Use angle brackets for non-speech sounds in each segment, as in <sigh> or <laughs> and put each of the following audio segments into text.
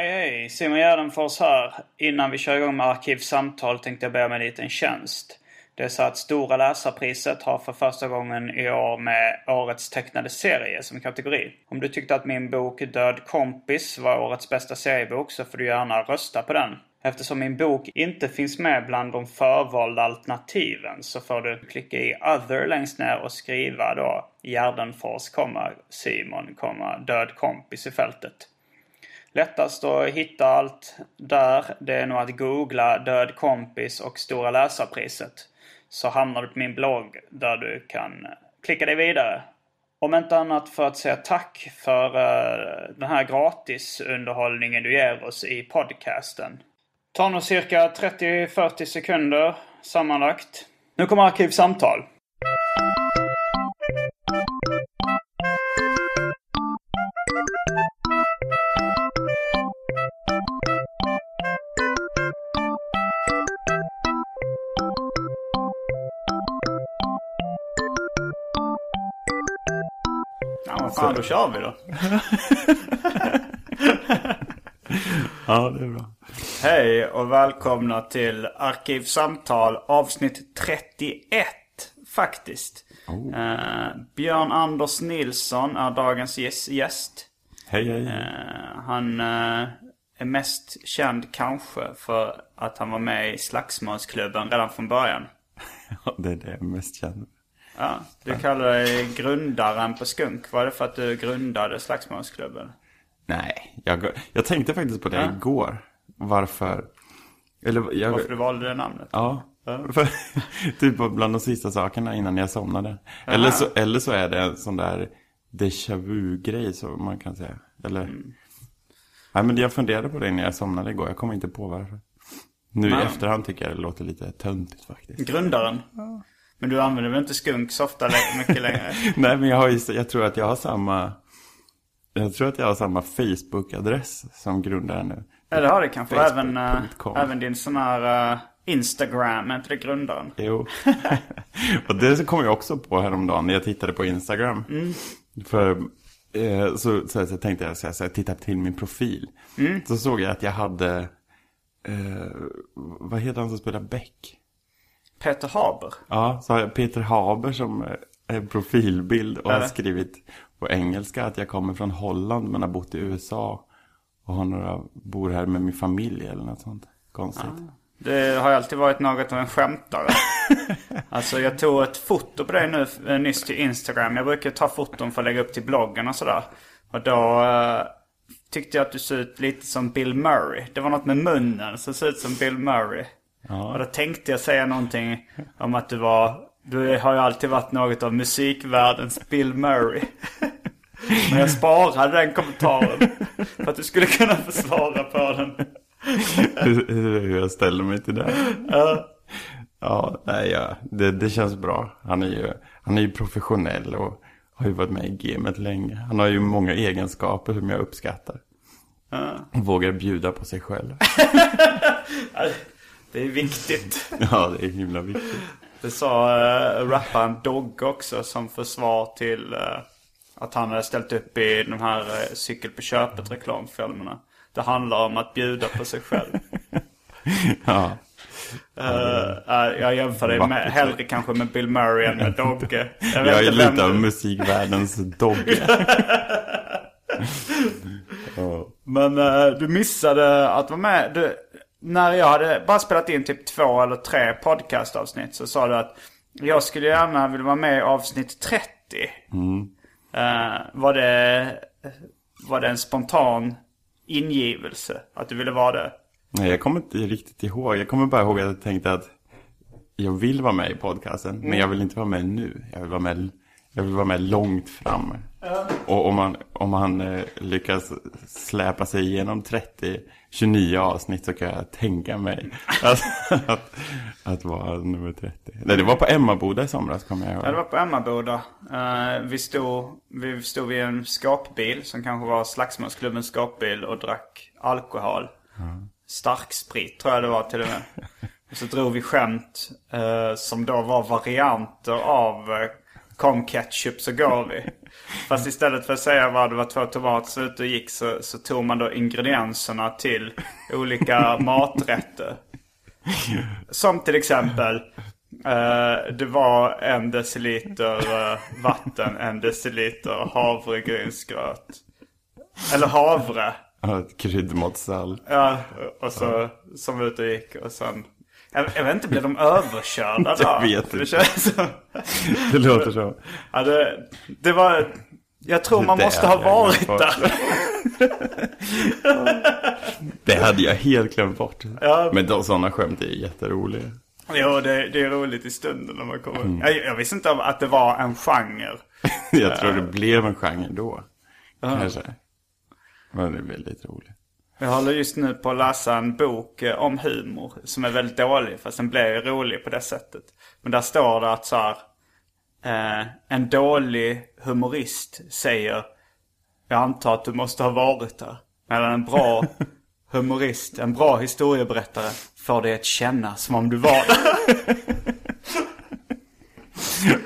Hej hej! Simon Gärdenfors här. Innan vi kör igång med Arkivsamtal tänkte jag be om en liten tjänst. Det är så att Stora Läsarpriset har för första gången i år med Årets tecknade serie som kategori. Om du tyckte att min bok Död kompis var årets bästa seriebok så får du gärna rösta på den. Eftersom min bok inte finns med bland de förvalda alternativen så får du klicka i other längst ner och skriva då Gärdenfors, Simon, Död kompis i fältet. Lättast att hitta allt där det är nog att googla Död kompis och Stora läsarpriset. Så hamnar du på min blogg där du kan klicka dig vidare. Om inte annat för att säga tack för uh, den här gratisunderhållningen du ger oss i podcasten. Tar nog cirka 30-40 sekunder sammanlagt. Nu kommer Arkivsamtal. Fan, då kör vi då. <laughs> Ja, det är bra. Hej och välkomna till Arkivsamtal avsnitt 31 faktiskt. Eh, Björn Anders Nilsson är dagens gäst-. Hej, hej. Eh, han eh, är mest känd kanske för att han var med i Slagsmålsklubben redan från början. <laughs> Ja, det är det jag mest känner. Ja, du kallar dig grundaren på Skunk. Var det för att du grundade Slagsmålsklubben? Nej, jag, jag tänkte faktiskt på det igår. Varför? Eller jag... Varför du valde det namnet? Ja. <laughs> För, typ bland de sista sakerna innan jag somnade. Eller så, eller så är det en sån där déjà vu-grej som man kan säga. Eller... Mm. Nej men jag funderade på det när jag somnade igår. Jag kommer inte på varför. Nu i Nej. efterhand tycker jag det låter lite töntigt faktiskt. Grundaren? Men du använder väl inte Skunk så ofta mycket längre? <laughs> Nej men jag har ju, jag tror att jag har samma Jag tror att jag har samma Facebook-adress som grundaren nu Ja, det har det kanske. Även, Facebook.com. även din sån här eh, Instagram, är inte det grundaren? Jo <laughs> Och det kom jag också på häromdagen när jag tittade på Instagram För eh, så, så, så tänkte jag så här, så jag tittade till min profil Så såg jag att jag hade eh, Vad heter han som spelar Beck? Peter Haber. Ja, så har jag Peter Haber som eh, profilbild och har skrivit på engelska att jag kommer från Holland men har bott i USA. Och har några, bor här med min familj eller något sånt. Konstigt. Det har alltid varit något av en skämtare. <laughs> alltså jag tog ett foto på dig nu eh, nyss till Instagram. Jag brukar ta foton för att lägga upp till bloggen och sådär. Och då eh, tyckte jag att du såg ut lite som Bill Murray. Det var något med munnen som såg ut som Bill Murray. Och då tänkte jag säga någonting om att du var... Du har ju alltid varit något av musikvärldens Bill Murray. Men jag sparade den kommentaren. För att du skulle kunna få svara på den. hur, jag ställer mig till det. Ja, nej, ja, det, det känns bra. Han är, ju, han är ju professionell och har ju varit med i gamet länge. Han har ju många egenskaper som jag uppskattar. Och vågar bjuda på sig själv. <laughs> Det är viktigt. <laughs> Ja, det är himla viktigt. Det sa uh, rapparen Dogg också som försvar till eh, att han hade ställt upp i de här uh, cykel på köpet reklamfilmerna. Det handlar om att bjuda på sig själv. <laughs> Ja, Eh, eh, jag jämför dig med, hellre kanske med Bill Murray än med Dogge. <laughs> Jag jag är lite av musikvärldens Dogge. Ja. Men eh, du missade att vara med. Du, när jag hade bara spelat in typ två eller tre podcastavsnitt så sa du att jag skulle gärna vilja vara med i avsnitt 30. Eh, var, det, var det en spontan ingivelse att du ville vara det? Nej, jag kommer inte riktigt ihåg. Jag kommer bara ihåg att jag tänkte att jag vill vara med i podcasten, men jag vill inte vara med nu. Jag vill vara med, jag vill vara med långt fram. Och om man, om man eh, lyckas släpa sig igenom 30, 29 avsnitt så kan jag tänka mig <laughs> att, att, att vara nummer 30. Nej, det var på Emmaboda i somras kommer jag ihåg. Ja, det var på Emmaboda. Uh, vi, stod, vi stod vid en skapbil som kanske var Slagsmålsklubbens skapbil och drack alkohol. Starksprit tror jag det var till och med. Och så drog vi skämt eh, som då var varianter av uh, kom ketchup så går vi. Fast istället för att säga vad det var två tomater som ute och gick så, så tog man då ingredienserna till olika <laughs> maträtter. Som till exempel eh, det var en deciliter eh, vatten, en deciliter havregrynsgröt. Eller havre. Ja, ett kryddmått salt. Ja, och så som ute och gick och sen... Jag, jag vet inte, blev de överkörda då? Jag vet Det inte. känns som... Det låter så. Ja, det, det var... Jag tror man Det måste ha varit där. <laughs> Det hade jag helt glömt bort. Ja. Men de, sådana skämt är jätteroliga. Jo, det, det är roligt i stunden när man kommer. Mm. Jag, jag visste inte att det var en genre. <laughs> Jag tror det blev en genre då. Kanske. Men det är väldigt roligt. Jag håller just nu på att läsa en bok eh, om humor som är väldigt dålig fast den blir rolig på det sättet. Men där står det att så här, eh, en dålig humorist säger Jag antar att du måste ha varit där. Medan en bra <laughs> humorist, en bra historieberättare får dig att känna som om du var där. <laughs>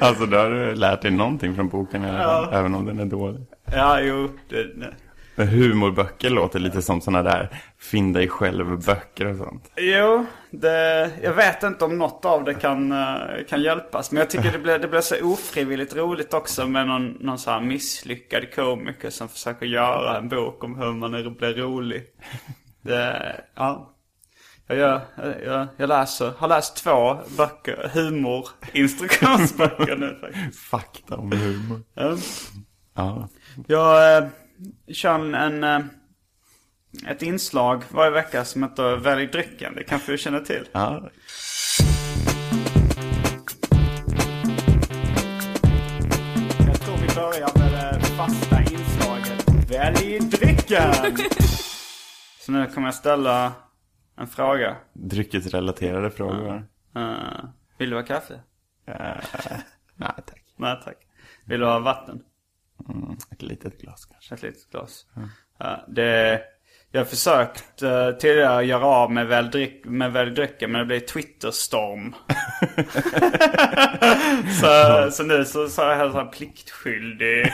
Alltså då har du lärt dig någonting från boken fall, även om den är dålig. ja, jo. Det. Men humorböcker låter lite som sådana där finn dig själv-böcker och sånt. Jo, det, jag vet inte om något av det kan, eh, kan hjälpas. Men jag tycker det blir, det blir så ofrivilligt roligt också med någon, någon så här misslyckad komiker som försöker göra en bok om hur man är, blir rolig. Det, ja. Jag, gör, jag, jag läser, har läst två böcker, humorinstruktionsböcker nu faktiskt. Fakta om humor. Ja. Ja. Jag eh, kör en, en, eh, ett inslag varje vecka som heter Välj drycken. Det kanske du känner till? ja. Jag tror vi börjar med det fasta inslaget Välj drycken! <laughs> Så nu kommer jag ställa en fråga. Dryckesrelaterade frågor. Eh, vill du ha kaffe? Eh, nej tack. Nej tack. Vill du ha vatten? Mm, ett litet glas kanske. Ett litet glas. Ja, det, jag har försökt uh, tidigare göra av med väl, dryck, med men det blev Twitterstorm. <laughs> så, så nu så, så är jag så här pliktskyldig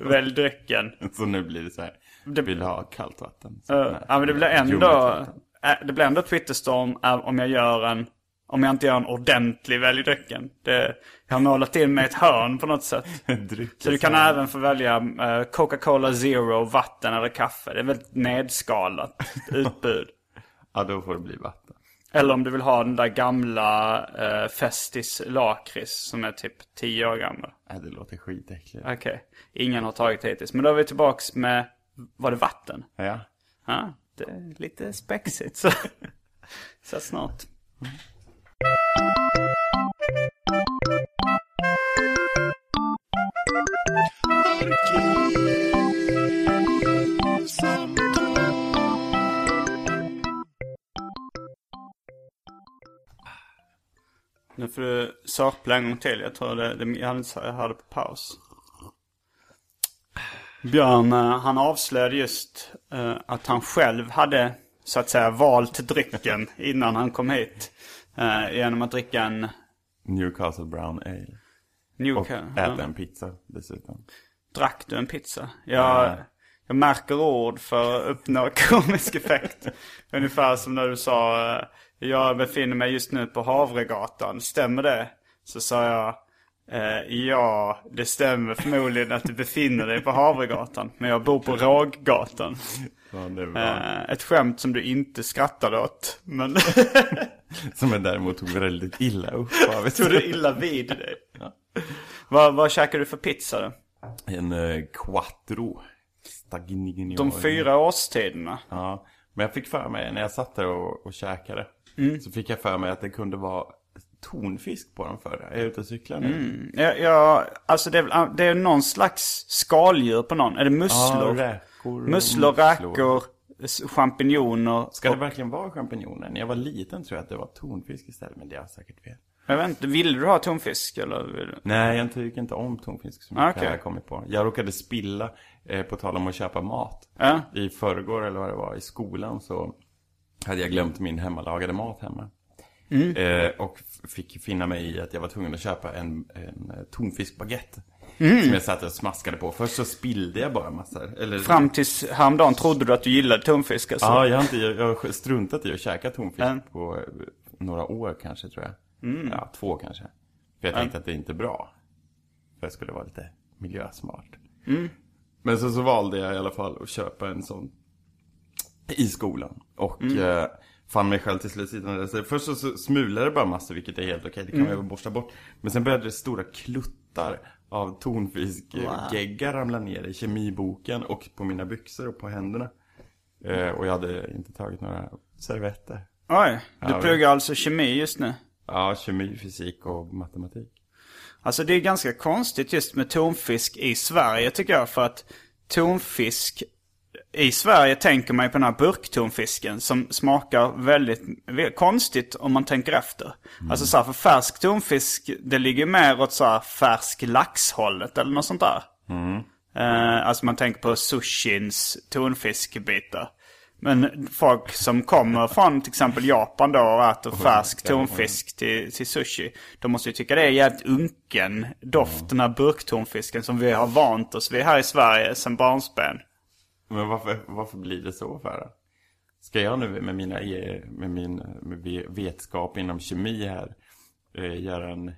väl drycken. <laughs> Så nu blir det så här. Det- Vill du ha kallt vatten? Så, Uh, nej. ja men det blir ändå, äh, det blir ändå Twitterstorm om jag gör en, om jag inte gör en ordentlig välj drycken. Det, jag har målat in mig ett hörn på något sätt. <laughs> Så du kan även få välja eh, Coca-Cola Zero, vatten eller kaffe. Det är väldigt nedskalat <laughs> utbud. Ja, då får det bli vatten. eller om du vill ha den där gamla uh, Festis lakrits som är typ 10 år gammal. Nej, det låter skitäckligt. Okej, ingen har tagit hittills. Men då är vi tillbaks med, var det vatten? Ja. Ja, det är lite spexigt så. <laughs> Så snart. Nu får du sapla en gång till. Jag tror det, det jag, hade, jag hade på paus. Björn, eh, han avslöjade just uh, att han själv hade så att säga valt drycken innan han kom hit. Eh, genom att dricka en Newcastle Brown Ale. Och Newcastle. äta en pizza dessutom. Drack du en pizza? Jag, jag märker ord för att uppnå <laughs> komisk effekt. Ungefär som när du sa eh, jag befinner mig just nu på Havregatan. Stämmer det? Så sa jag Eh, ja, det stämmer förmodligen att du befinner dig på Havregatan. Men jag bor på Råggatan. Ja, Eh, ett skämt som du inte skrattade åt. Men <laughs> Som jag däremot tog väldigt illa upp <laughs> av. tog du illa vid dig. <laughs> Vad, vad käkar du för pizza då? En eh, quattro. Stagnini. De fyra årstiderna. Ja, men jag fick för mig när jag satt där och, och käkade. Så fick jag för mig att det kunde vara tonfisk på dem förr. Är jag ute och cyklar nu? Ja, ja, alltså det är, väl- det är någon slags skaldjur på någon. Är det musslor? Ja, räkor. och musslor, räkor, champinjoner. Ska det verkligen vara champinjoner? När jag var liten tror jag att det var tonfisk istället, men det är säkert fel. Jag vet inte, vill du ha tonfisk eller? Nej, jag tycker inte om tonfisk så Ah, mycket okej. har jag kommit på. Jag råkade spilla, eh, på tal om att köpa mat. Ja. I förrgår eller vad det var, i skolan så hade jag glömt min hemmalagade mat hemma. Mm. Eh, och fick finna mig i att jag var tvungen att köpa en, en eh, tonfiskbaguette. Mm. Som jag satt och smaskade på. Först så spillde jag bara massor. Eller, Fram tills häromdagen trodde du att du gillade tonfisk alltså? Ja, jag har, inte, jag, jag har struntat i att käka tonfisk Mm. på eh, några år kanske tror jag. Ja, två kanske. För jag tänkte att det inte är bra. För jag skulle vara lite miljösmart. Men så, så valde jag i alla fall att köpa en sån i skolan. Och eh, fann mig själv till slut. Så Först så, så smulade det bara massor, vilket är helt okej. Det kan man ju borsta bort. Men sen började det stora kluttar av tonfiskgeggar ramla ner i kemiboken och på mina byxor och på händerna. Eh, och jag hade inte tagit några servetter. Oj, du Ja, pluggar alltså kemi just nu? Ja, kemi, fysik och matematik. Alltså det är ganska konstigt just med tonfisk i Sverige tycker jag. För att tonfisk i Sverige tänker man ju på den här burktonfisken som smakar väldigt ve- konstigt om man tänker efter. Alltså så här, för färsk tonfisk, det ligger mer åt så här färsk laxhållet eller något sånt där. Eh, alltså man tänker på sushins tonfiskbitar. Men folk som kommer från till exempel Japan då och äter färsk tonfisk till, till sushi. De måste ju tycka det är jävligt unken doft, den här burktonfisken som vi har vant oss vid här i Sverige sedan barnsben. Men varför, varför blir det så för? Ska jag nu med, mina, e- med min med ve- vetskap inom kemi här eh, göra en,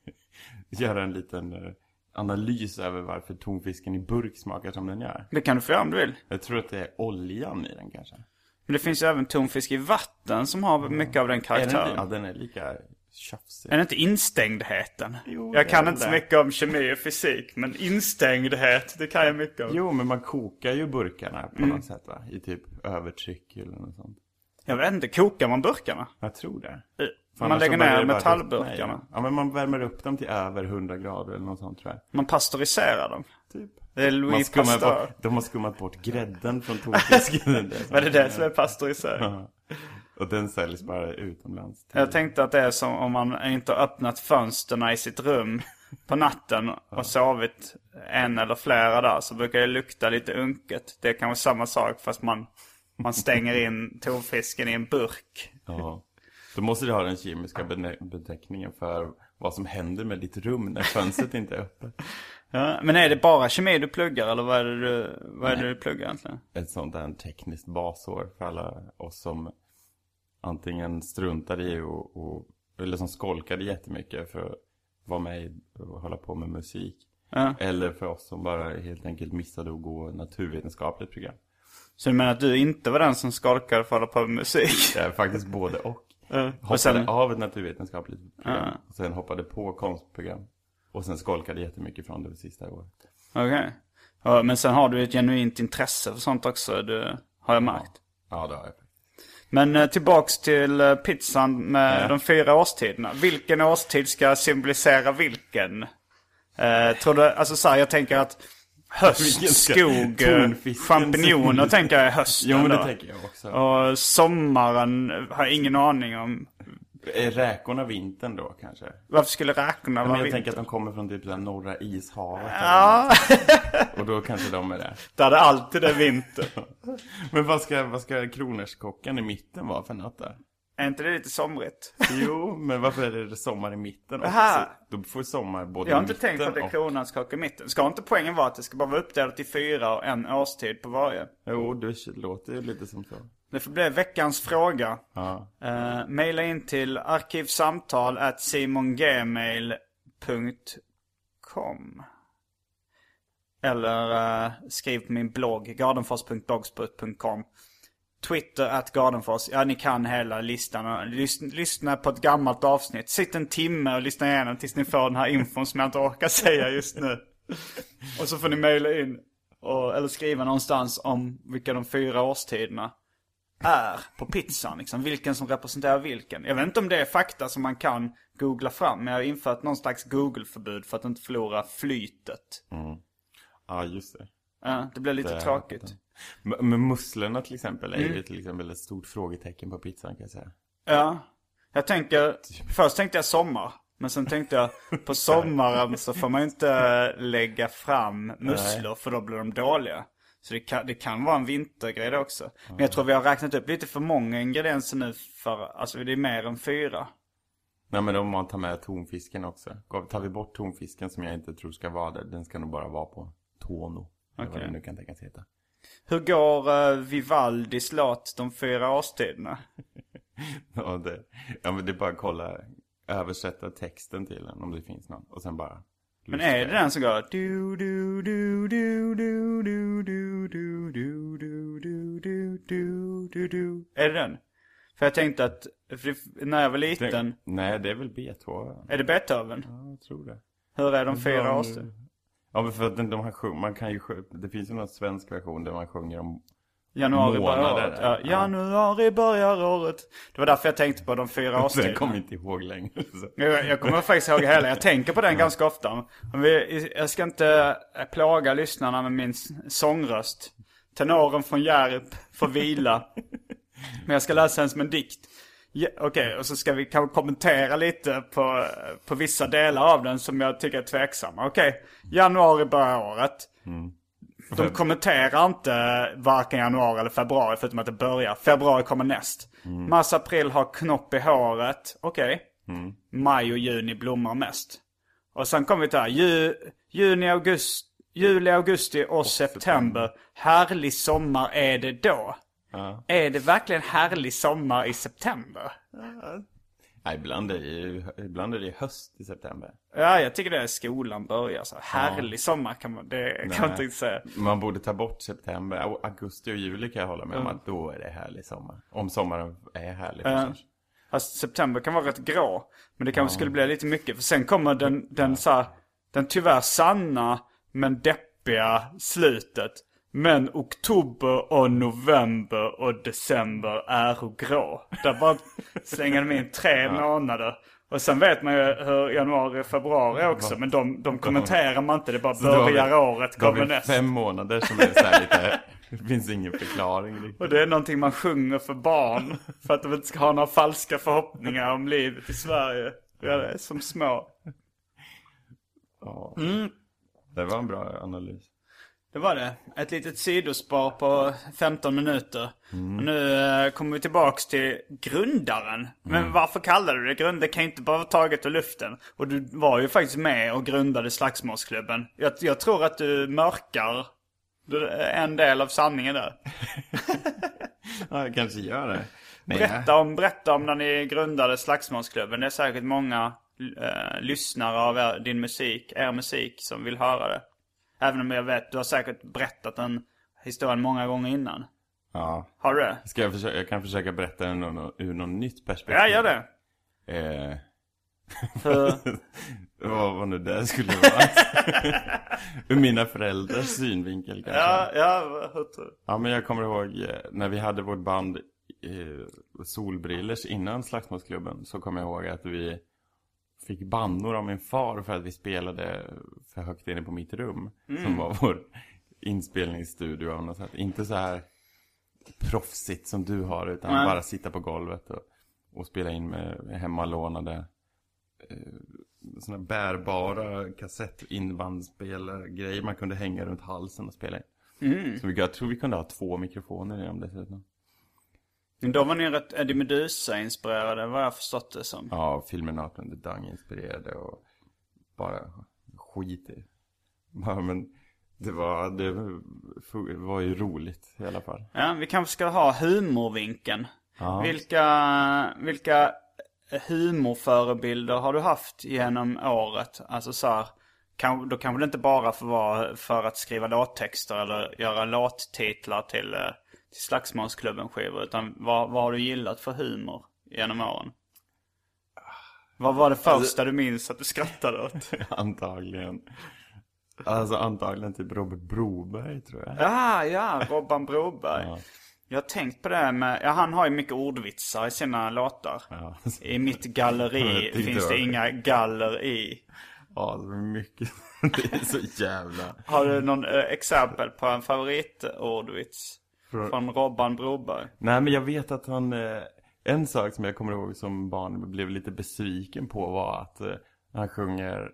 <laughs> göra en liten eh, analys över varför tonfisken i burk smakar som den gör? Det kan du få göra om du vill. Jag tror att det är oljan i den kanske. Men det finns ju även tonfisk i vatten som har mycket av den Är den, karaktären. ja, den är lika tjafsig. Är det inte instängdheten? Jo, jag kan inte så mycket om kemi och fysik, men instängdhet, det kan jag mycket om. Jo, men man kokar ju burkarna på något sätt va? I typ övertryck eller något sånt. Jag vet inte, kokar man burkarna? Jag tror det. För Man lägger ner bara metallburkarna. i. Ja, men man värmer upp dem till över 100 grader eller något sånt tror jag. Man pasteuriserar dem. Typ. Det är Louis Pasteur. bort, de har skummat bort grädden från tonfisken. Det är det det som är pasteuriserat? Och den säljs bara utomlands. Jag tänkte att det är som om man inte har öppnat fönsterna i sitt rum på natten och sovit en eller flera dagar så brukar det lukta lite unket. Det är kanske samma sak fast man, man stänger in tonfisken i en burk. Ja. Då måste du ha den kemiska beteckningen för vad som händer med ditt rum när fönstret inte är öppet. Ja, men är det bara kemi du pluggar eller vad är det du, vad är det du pluggar egentligen? Ett sånt där tekniskt basår för alla oss som antingen struntade i och, och eller som skolkade jättemycket för att vara med och hålla på med musik. Ja. Eller för oss som bara helt enkelt missade att gå naturvetenskapligt program. Så du menar att du inte var den som skolkade för att hålla på med musik? Är faktiskt både och. <laughs> Ja. Hoppade Och sen, av ett naturvetenskapligt program. Ja. Och sen hoppade på konstprogram. Och sen skolkade jättemycket från det, det sista året. okej. Ja, men sen har du ett genuint intresse för sånt också, det har jag märkt. Ja, det har jag. Men eh, tillbaks till eh, pizzan med Ja. de fyra årstiderna. Vilken årstid ska symbolisera vilken? Eh, tror du, alltså så här, jag tänker att höst, skog, eh, champinjoner tänker jag är hösten Jo, men det då. tänker jag också. Och sommaren har jag ingen aning om. Är räkorna vintern då kanske? Varför skulle räkorna vara jag vinter? tänker att de kommer från typ det norra ishavet. Ja, <laughs> Och då kanske de är det. där det alltid är vinter. <laughs> Men vad ska, vad ska kronärtskockan i mitten vara för något där? Är inte det lite somrigt? <laughs> Jo, men varför är det sommar i mitten också? Då får sommar både Jag har i inte mitten tänkt på att det är och... kronans kaka i mitten. Ska inte poängen vara att det ska bara vara uppdelat i fyra och en årstid på varje? Jo, det låter ju lite som så. Det får bli veckans fråga. Ja. Uh, maila in till arkivsamtal at simongmail gardenfors.com. Eller eh, skriv på min blogg, gardenfors.blogspot.com. Twitter at Gardenfors. Ja, ni kan hela listan. Lyssna, lyssna på ett gammalt avsnitt. Sitt en timme och lyssna igenom tills ni får den här infon som jag inte orkar säga just nu. Och så får ni mejla in. Och, eller skriva någonstans om vilka de fyra årstiderna är på pizzan. Liksom. Vilken som representerar vilken. Jag vet inte om det är fakta som man kan googla fram. Men jag har infört någon slags Google-förbud för att inte förlora flytet. Ja, just det. Ja, det blir lite Det- tråkigt. Men men musslorna till exempel är Mm. ju till exempel ett stort frågetecken på pizzan kan jag säga. Ja. Jag tänker, först tänkte jag sommar. Men sen tänkte jag, på <laughs> sommaren så får man ju inte lägga fram musslor för då blir de dåliga. Så det kan, det kan vara en vintergrej det också. Men jag tror vi har räknat upp lite för många ingredienser nu för, alltså det är mer än fyra. Nej men om man tar med tonfisken också. Tar vi bort tonfisken som jag inte tror ska vara där. Den ska nog bara vara på Tono. Eller vad Okej. det nu kan tänkas heta. Hur går uh, Vivaldis låt De fyra årstiderna? Ja, det, ja men det är bara att kolla. Översätta texten till den om det finns någon. Och sen bara. Men är det den som går du du du du du du du du du du du du du du du Är det den? För jag tänkte att, det- när jag var liten, Nej, det är väl Beethoven. är det Beethoven? Ja, jag tror det. Hur är de fyra årstiderna? Ja, men för att de, de har sjung, man kan ju Det finns ju någon svensk version där man sjunger om Januari börjar året. Ja, ja. januari börjar året. Det var därför jag tänkte på de fyra Så jag årstiderna. kommer inte ihåg längre. Jag, jag kommer faktiskt ihåg hela. Jag tänker på den ganska ofta. Vi, jag ska inte plåga lyssnarna med min sångröst. Tenoren från Hjärp får vila. Men jag ska läsa den som en dikt. Ja, Okej, och så ska vi kanske kommentera lite på, på vissa delar av den som jag tycker är tveksamma. Okej, januari börjar året. De kommenterar inte varken januari eller februari förutom att det börjar. Februari kommer näst. Mars, april har knopp i håret. Okej. Maj och juni blommar mest. Och sen kommer vi till här. Ju, juni, augusti, juli, augusti och september. Härlig sommar är det då. Ja. Är det verkligen härlig sommar i september? Nej, ibland är, det ju, ibland är det höst i september. Ja, jag tycker det är skolan börjar så. Härlig sommar kan man, det kan man inte säga. Man borde ta bort september. Au- Augusti och juli kan jag hålla med om att då är det härlig sommar. Om sommaren är härlig förstås. Fast september kan vara rätt grå. Men det kanske skulle bli lite mycket. För sen kommer den, den så här, den tyvärr sanna men deppiga slutet. Men oktober och november och december är grå. Där bara slänger de in tre <laughs> månader. Och sen vet man ju hur januari och februari också. Men de, de kommenterar man inte. Det bara börjar året, Då har kommer näst. fem månader som är så lite... <laughs> Det finns ingen förklaring riktigt. Och det är någonting man sjunger för barn. För att de inte ska ha några falska förhoppningar om livet i Sverige. Ja, det är som små. Ja. Mm. Det var en bra analys. Det var det. Ett litet sidospår på 15 minuter. Och nu eh, kommer vi tillbaks till grundaren. Men varför kallar du det grund? Det kan ju inte bara vara taget ur luften. Och du var ju faktiskt med och grundade Slagsmålsklubben. Jag, jag tror att du mörkar du- en del av sanningen där. <laughs> Ja, jag kanske gör det. Nej, Berätta om, berätta om när ni grundade Slagsmålsklubben. Det är säkert många eh, lyssnare av er, din musik, er musik som vill höra det. Även om jag vet, du har säkert berättat den historien många gånger innan. Ja. Har du det? Ska jag, försöka, jag kan försöka berätta den ur, nå- ur något nytt perspektiv. Ja, gör det. Eh, För, <laughs> vad, vad nu det skulle vara. <laughs> ur mina föräldrars synvinkel kanske. ja, ja, hur tror du? Ja, men jag kommer ihåg eh, när vi hade vårt band eh, Solbrillers innan Slagsmålsklubben. Så kommer jag ihåg att vi fick bannor av min far för att vi spelade för högt inne på mitt rum. Som var vår inspelningsstudio av något sätt. Inte så här proffsigt som du har utan Nej. bara sitta på golvet och, och spela in med hemmalånade eh, såna bärbara kassettinbandspelare grejer man kunde hänga runt halsen och spela in. Så vi, jag tror vi kunde ha två mikrofoner i dem dessutom. Men Då var ni rätt Eddie Meduza-inspirerade, vad jag förstått det som. Ja, filmen Naken the Dung inspirerade och bara skit i. Ja, men det var, det var ju roligt i alla fall. Ja, vi kanske ska ha humorvinkeln. Ja. Vilka, vilka humorförebilder har du haft genom året? Alltså så här, kan, då kanske det inte bara får vara för att skriva låttexter eller göra låttitlar till, eh, till Slagsmålsklubben-skivor. Utan vad, vad har du gillat för humor genom åren? Vad var det första du minns att du skrattade åt? <laughs> Antagligen. Alltså antagligen typ Robert Broberg tror jag. Ja, ja, Robban Broberg. Ja. Jag har tänkt på det med, ja han har ju mycket ordvitsar i sina låtar. Ja. I mitt galleri <laughs> finns det det. inga galler i. Ja, det är mycket. <laughs> Det är så jävla... Har du någon eh, exempel på en favoritordvits? Från- Från Robban Broberg? Nej men jag vet att han, eh, en sak som jag kommer ihåg som barn blev lite besviken på var att eh, han sjunger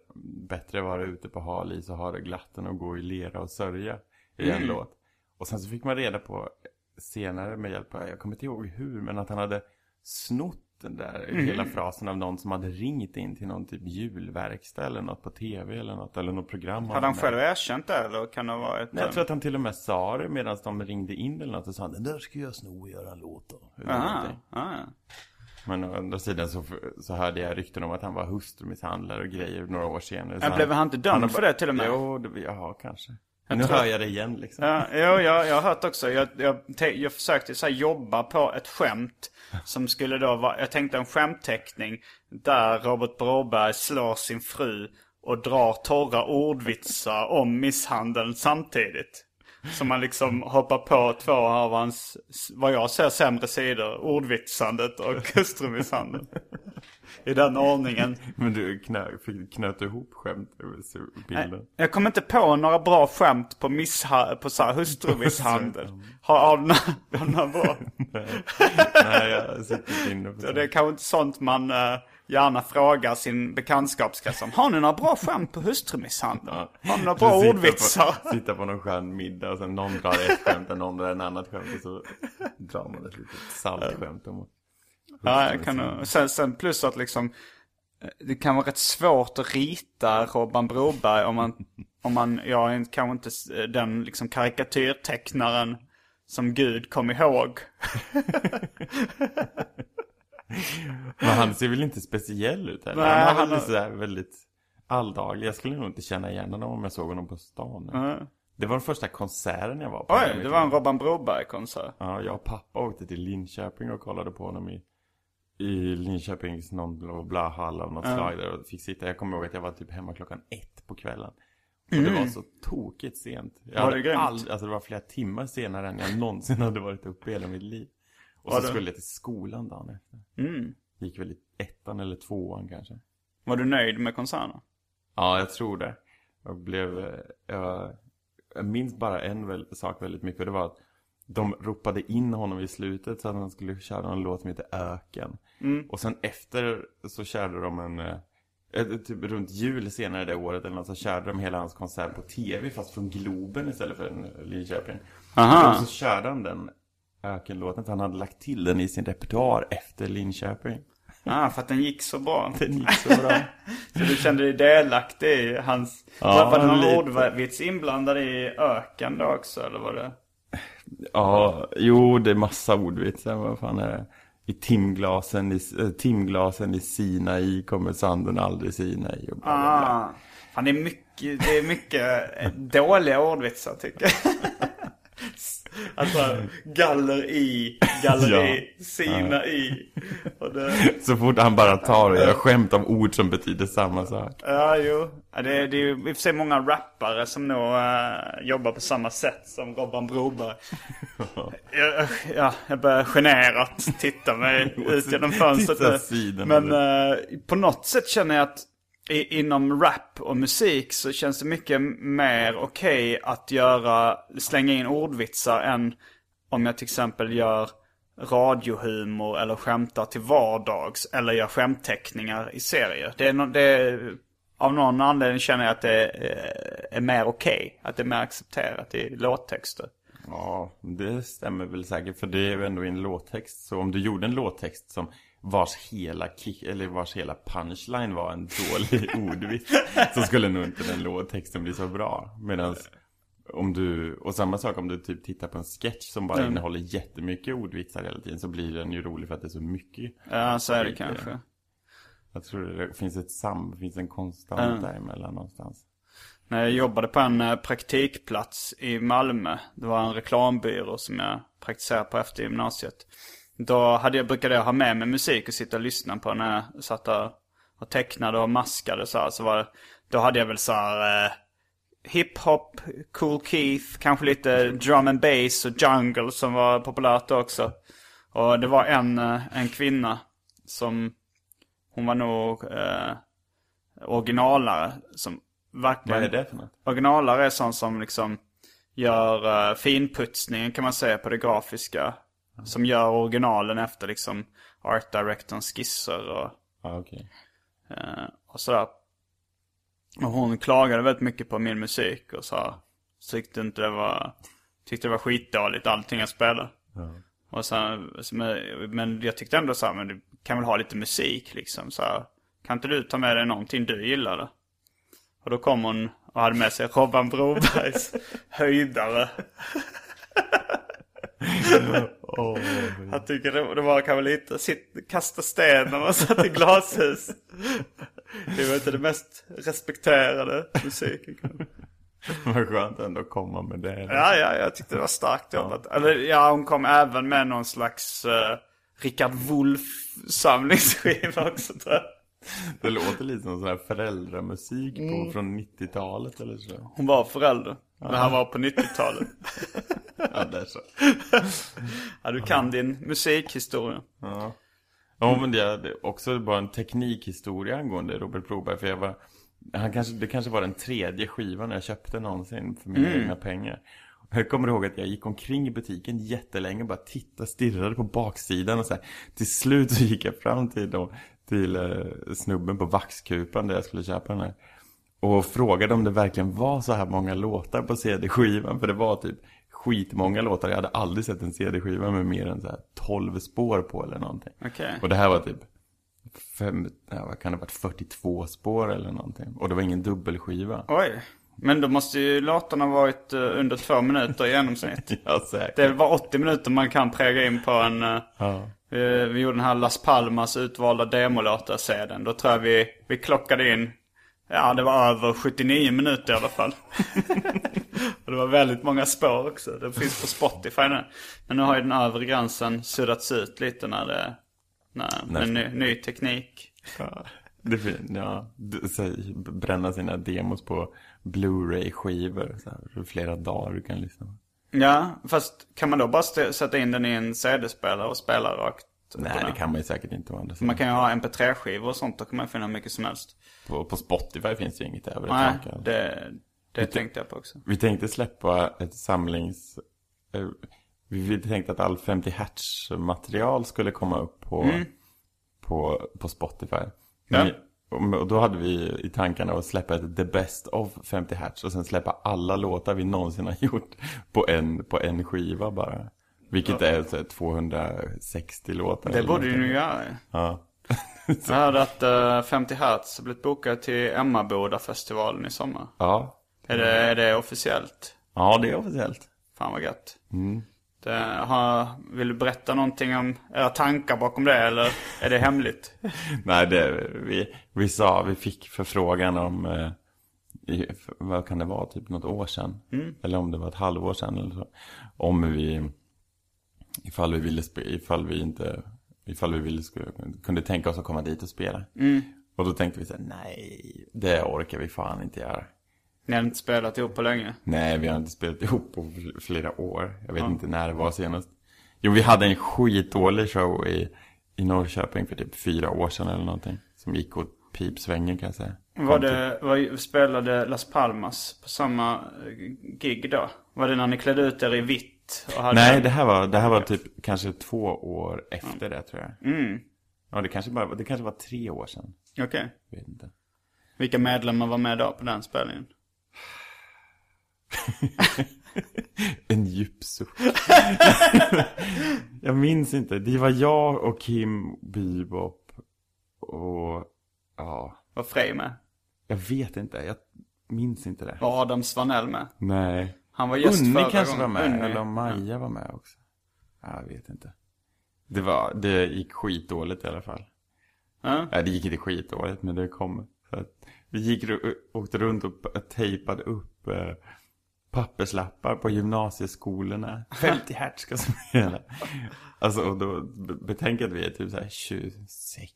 Bättre vara ute på hal is och ha det glatt än att gå i lera och sörja i en låt. Och sen så fick man reda på senare med hjälp av, jag kommer inte ihåg hur, men att han hade snott den där hela frasen av någon som hade ringt in till någon typ julverkstad eller något på tv eller något, eller något program. Hade han själv erkänt det eller kan det vara ett... Nej, jag tror att han till och med sa det medan de ringde in eller något och sa han, den där ska jag sno och göra en låt av. Men å andra sidan så, så hörde jag rykten om att han var hustrumisshandlare och grejer några år senare. Ja, blev han inte dömd har för det till och med? Jo, det, ja kanske. Nu tror- hör jag det igen liksom. Ja, jo, jag, jag har hört också. Jag, jag, jag försökte så jobba på ett skämt. Som skulle då vara, jag tänkte en skämtteckning. Där Robert Broberg slår sin fru och drar torra ordvitsar om misshandeln samtidigt. Så man liksom hoppar på två av hans, vad jag ser, sämre sidor. Ordvitsandet och hustrumisshandeln. <laughs> I den ordningen. Men du knö, knöt ihop skämt bilden. Jag kommer inte på några bra skämt på, missha- på så här hustrumisshandel. Har, <laughs> har, du några, har du några bra? <laughs> Nej, jag sitter inne på Så det är kanske inte sånt man eh, gärna frågar sin bekantskapskrets om. Har ni några bra skämt på hustrumisshandel? Har ni några bra ordvitsar? På, sitta på någon skön middag och sen någon drar ett skämt och någon drar en annat skämt och så drar man ett litet saltskämt Ja, jag kan, sen, sen plus att liksom eh, det kan vara rätt svårt att rita Robban Broberg om man, <laughs> om man, jag är kanske inte den liksom karikatyrtecknaren som Gud kom ihåg. <laughs> Men han ser väl inte speciell ut heller? Nej, han han har- sådär väldigt alldaglig. Jag skulle nog inte känna igen honom om jag såg honom på stan. Det var den första konserten jag var på. Oj, det var en Robban Broberg-konsert. Ja, jag och pappa åkte till Linköping och kollade på honom i, i Linköpings någon blå bla hall av något slag där och fick sitta. Jag kommer ihåg att jag var typ hemma klockan ett på kvällen. Och det var så tokigt sent. Jag Var det ald- alltså det var flera timmar senare än jag någonsin hade varit uppe i hela mitt liv. Och Var så det? skulle jag till skolan dagen efter. Mm. Gick väl i ettan eller tvåan kanske. Var du nöjd med konserten? Ja, jag tror det. Jag blev, eh, jag, jag minns bara en väl, sak väldigt mycket. och Det var att de ropade in honom i slutet så att han skulle köra en låt som heter Öken. Och sen efter så körde de en, eh, typ runt jul senare det året eller något, så körde de hela hans konsert på tv fast från Globen istället för en Linköping. Aha. Och så körde han den Ökenlåten, för han hade lagt till den i sin repertoar efter Linköping. Ah, för att den gick så bra. <laughs> Den gick så bra. <laughs> Så du kände dig delaktig i hans... Ja, var det någon lite. ordvits inblandad i öken då också, eller var det? Ja, jo det är massa ordvitsar. Vad fan är det? I timglasen i, eh, timglasen i Sinai kommer sanden aldrig sina i. Och bla, bla, bla. Ah. Fan, det är mycket, det är mycket eh, dåliga ordvitsar tycker jag. <laughs> Alltså, galler i, galleri, sina i. Och det, <laughs> Så fort han bara tar och gör skämt om ord som betyder samma sak. ja, jo. Ja, det, det är ju i och för sig många rappare som nog eh, jobbar på samma sätt som Robban Broberg. <laughs> ja, ja, jag börjar generat titta mig <laughs> ut genom fönstret Men eh, på något sätt känner jag att i, inom rap och musik så känns det mycket mer okej att göra, slänga in ordvitsar än om jag till exempel gör radiohumor eller skämtar till vardags eller gör skämtteckningar i serier. Det är, no, det är, av någon anledning känner jag att det är, är mer okej. Att det är mer accepterat i låttexter. Ja, det stämmer väl säkert. För det är ju ändå i en låttext. Så om du gjorde en låttext som vars hela kick, eller vars hela punchline var en dålig <laughs> ordvits. Så skulle nog inte den låttexten bli så bra. Medan om du, och samma sak om du typ tittar på en sketch som bara innehåller jättemycket ordvitsar hela tiden. Så blir den ju rolig för att det är så mycket. Ja, så är det kanske. Jag tror det finns ett sam, finns en konstant däremellan någonstans. När jag jobbade på en eh, praktikplats i Malmö. Det var en reklambyrå som jag praktiserade på efter gymnasiet. Då hade jag, brukade jag ha med mig musik och sitta och lyssna på när jag satt och, tecknade och maskade så här. Så var då hade jag väl så här eh, hiphop, Cool Keith, kanske lite drum and bass och jungle som var populärt också. Och det var en, eh, en kvinna som, hon var nog eh, originalare som verkligen... Vad är det för något? Originalare är sån som liksom gör uh, finputsningen kan man säga på det grafiska. Som gör originalen efter liksom art directorns skisser och, Ja, okej. eh, och sådär. Och hon klagade väldigt mycket på min musik och sa, tyckte inte det var, tyckte det var skitdåligt allting jag spelade. Och sen, men, men jag tyckte ändå så här, men du kan väl ha lite musik liksom så här, Kan inte du ta med dig någonting du gillade? Och då kom hon och hade med sig Robban Brobergs <laughs> höjdare. Jag tycker det, det var kanske lite sitt, kasta sten när man satt i glashus. Det var inte det mest respekterade musiken. Vad skönt ändå att komma med det. Ja, ja, jag tyckte det var starkt jobbat. Eller ja, hon kom även med någon slags uh, Richard Wolff samlingsskiva också tror jag. Det låter lite som sån här föräldramusik på, Mm. från 90-talet eller så. Hon var förälder. Det här var på 90-talet. <laughs> Ja, det är så. Ja, du kan din musikhistoria. Ja. Ja, men det är också bara en teknikhistoria angående Robert Broberg. För jag var, han kanske, det kanske var den tredje skivan jag köpte någonsin för mina egna pengar. Jag kommer ihåg att jag gick omkring i butiken jättelänge och bara tittade, stirrade på baksidan och så här. Till slut så gick jag fram till, då, till eh, snubben på vaxkupan där jag skulle köpa den här. Och frågade om det verkligen var så här många låtar på CD-skivan. För det var typ skitmånga låtar. Jag hade aldrig sett en CD-skiva med mer än så här 12 spår på eller någonting. Okej. Och det här var typ fem, vad kan det ha varit, 42 spår eller någonting. Och det var ingen dubbelskiva. Oj. Men då måste ju låtarna varit eh, under två minuter i genomsnitt. <laughs> Ja, säkert. Det var 80 minuter man kan präga in på en... eh, Ja. vi gjorde den här Las Palmas utvalda demolåtar sedan. Då tror jag vi, vi klockade in... Ja, det var över 79 minuter i alla fall. <laughs> och det var väldigt många spår också. Det finns på Spotify nu. Men nu har ju den övre gränsen suddats ut lite när det... När, med ny, ny teknik. Ja. Det är fint, ja. Bränna sina demos på Blu-ray-skivor. Flera dagar du kan lyssna på. Ja, fast kan man då bara sätta in den i en CD-spelare och spela rakt? På Nej, det kan man ju säkert inte sidan. Man kan ju ha MP3-skivor och sånt, då kan man finna mycket som helst. På, på Spotify finns det ju inget över Nej, tankar. det, det tänkte jag på också. Vi tänkte släppa ett samlings... eh, Vi tänkte att all 50 hertz material skulle komma upp på, på, på Spotify. Ja. Men- och- och då hade vi i tankarna att släppa ett The Best of 50 hertz och sen släppa alla låtar vi någonsin har <laughs> gjort på en, på en skiva bara. Vilket är så här 260 låtar. Det borde ju någonting. nu göra. Ja. <laughs> Jag hörde att uh, 50 Hertz har blivit bokad till Emmaboda-festivalen i sommar. Ja. Är det, är det officiellt? ja, det är officiellt. Fan vad gött. Mm. Det, har, vill du berätta någonting om era tankar bakom det eller är det hemligt? <laughs> Nej, det, vi, vi sa, vi fick förfrågan om, eh, i, vad kan det vara, typ något år sedan. Eller om det var ett halvår sedan eller så. Om vi, ifall vi ville, ifall vi inte, ifall vi ville, skulle, kunde tänka oss att komma dit och spela. Och då tänkte vi så här, nej, det orkar vi fan inte göra. Ni har inte spelat ihop på länge. Nej, vi har inte spelat ihop på fl- flera år. Jag vet inte när det var senast. Jo, vi hade en skitdålig show i, i Norrköping för typ fyra år sedan eller någonting. Som gick åt pipsvängen kan jag säga. Var det, var, spelade Las Palmas på samma eh, gig då? Var det när ni klädde ut er i vitt? Och hade Nej, det här var, det här var typ kanske två år efter det tror jag. Mm, Ja, det kanske, bara, det kanske var tre år sedan. okej. Jag vet inte. Vilka medlemmar var med då på den spelningen? <laughs> En djup suck. <laughs> jag minns inte. Det var jag och Kim Bebop och ja, Var Frej med? jag vet inte. Jag minns inte det. Var Adam Svanell med? Nej. Han var gäst Unni kanske var med, Unni. eller om Maja var med också. Ja, Jag vet inte. Det, var, det gick skitdåligt i alla fall. Ja. det gick inte skitdåligt men det kom. Så att vi gick, åkte runt och tejpade upp eh, papperslappar på gymnasieskolorna. <laughs> 50 hertz ska spela. Alltså och då, betänk att vi är typ så här 26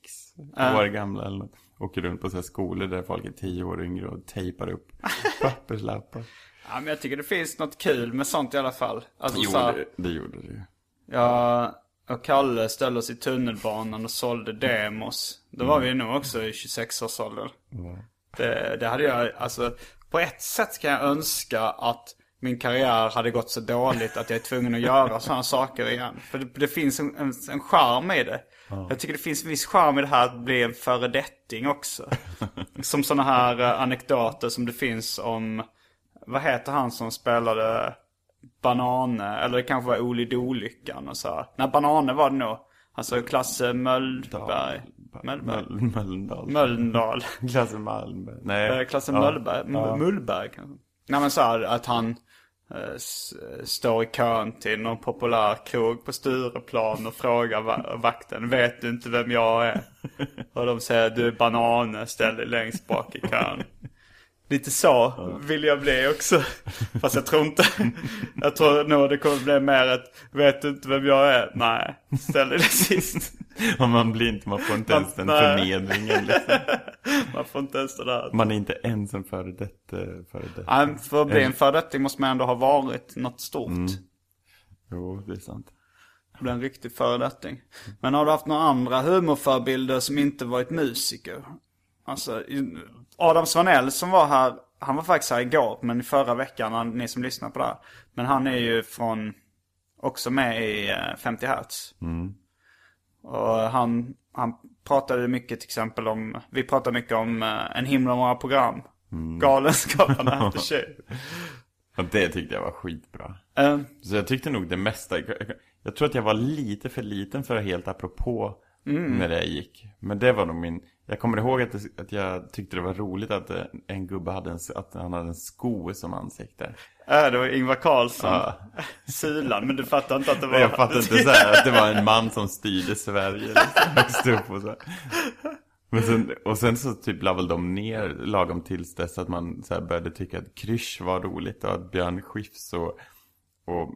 uh. år gamla eller något. Åker runt på så här skolor där folk är 10 år yngre och tejpar upp <laughs> papperslappar. Ja men jag tycker det finns något kul med sånt i alla fall. Alltså, jo, så det, det gjorde det ju. Ja, och Kalle ställde oss i tunnelbanan och sålde demos. Då var mm. vi nog också i 26-årsåldern. Mm. Det, det hade jag, alltså på ett sätt kan jag önska att min karriär hade gått så dåligt att jag är tvungen att göra sådana saker igen. För det, det finns en, en, en charm i det. Ja. Jag tycker det finns en viss charm i det här att bli en föredetting också. <laughs> som sådana här uh, anekdoter som det finns om, vad heter han som spelade Banane? Eller det kanske var Oli Dolyckan och så. Nej, Banane var det nog. Alltså Klasse Möllberg. Mölndal. Mölndal. <laughs> Klasse Malmberg. Nej. Eh, Klasse ja. Möllberg. Ja. Mullberg kanske. Nej men så här, att han eh, står i kön till någon populär krog på Stureplan och frågar va <laughs> vakten. Vet du inte vem jag är? <laughs> Och de säger du är Banane, ställ dig längst bak i kön. Lite så vill jag bli också. <laughs> Fast jag tror inte. <laughs> Jag tror nog det kommer bli mer ett, vet du inte vem jag är? Nej, ställ dig <laughs> sist. Och man blir inte, man får inte ens den förnedringen liksom. Man får inte ens det där. Man är inte ens en före detta. Före Nej, för att bli en före detta måste man ändå ha varit något stort. Mm. Jo, det är sant. Bli en riktig föredetting. Men har du haft några andra humorförebilder som inte varit musiker? Alltså, Adam Svanell som var här, han var faktiskt här igår, men förra veckan, ni som lyssnar på det här. Men han är ju från, också med i 50 eh, Hertz. Mm. Och han, han pratade mycket till exempel om, vi pratade mycket om uh, en himla många program. Mm. Galenskaparna <laughs> efter tjuv. Och det tyckte jag var skitbra. Uh. Så jag tyckte nog det mesta, jag, jag, tror att jag var lite för liten för helt apropå mm. när det gick. Men det var nog min, jag kommer ihåg att, det, att jag tyckte det var roligt att eh, en gubbe hade en, att han hade en sko som ansikte. Äh, det var Ingvar Carlsson. Ja. <laughs> Sulan, men du fattar inte att det var... Jag fattar inte så här, att det var en man som styrde Sverige. Liksom, <laughs> upp och så. Men sen, och sen så typ la väl de ner lagom tills dess att man så började tycka att Krysch var roligt och att Björn Skifs och, och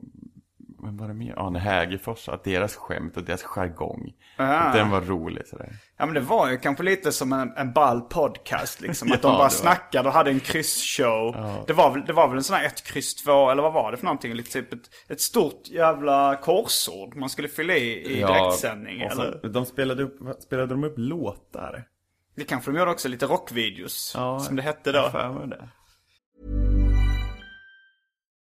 men var det mer? Arne Hägerfors, att deras skämt och deras jargong, att den var rolig sådär. Ja men det var ju kanske lite som en, en ball podcast liksom. <laughs> Att ja, de bara snackade och hade en krysshow. Ja. Det, var, det var väl en sån här ett kryss två, eller vad var det för någonting? Lite typ ett, ett stort jävla korsord man skulle fylla i i ja, direktsändning. Eller? De spelade, upp, spelade de upp låtar? Det kanske de gjorde också, lite rockvideos. Ja, som det hette då. Det.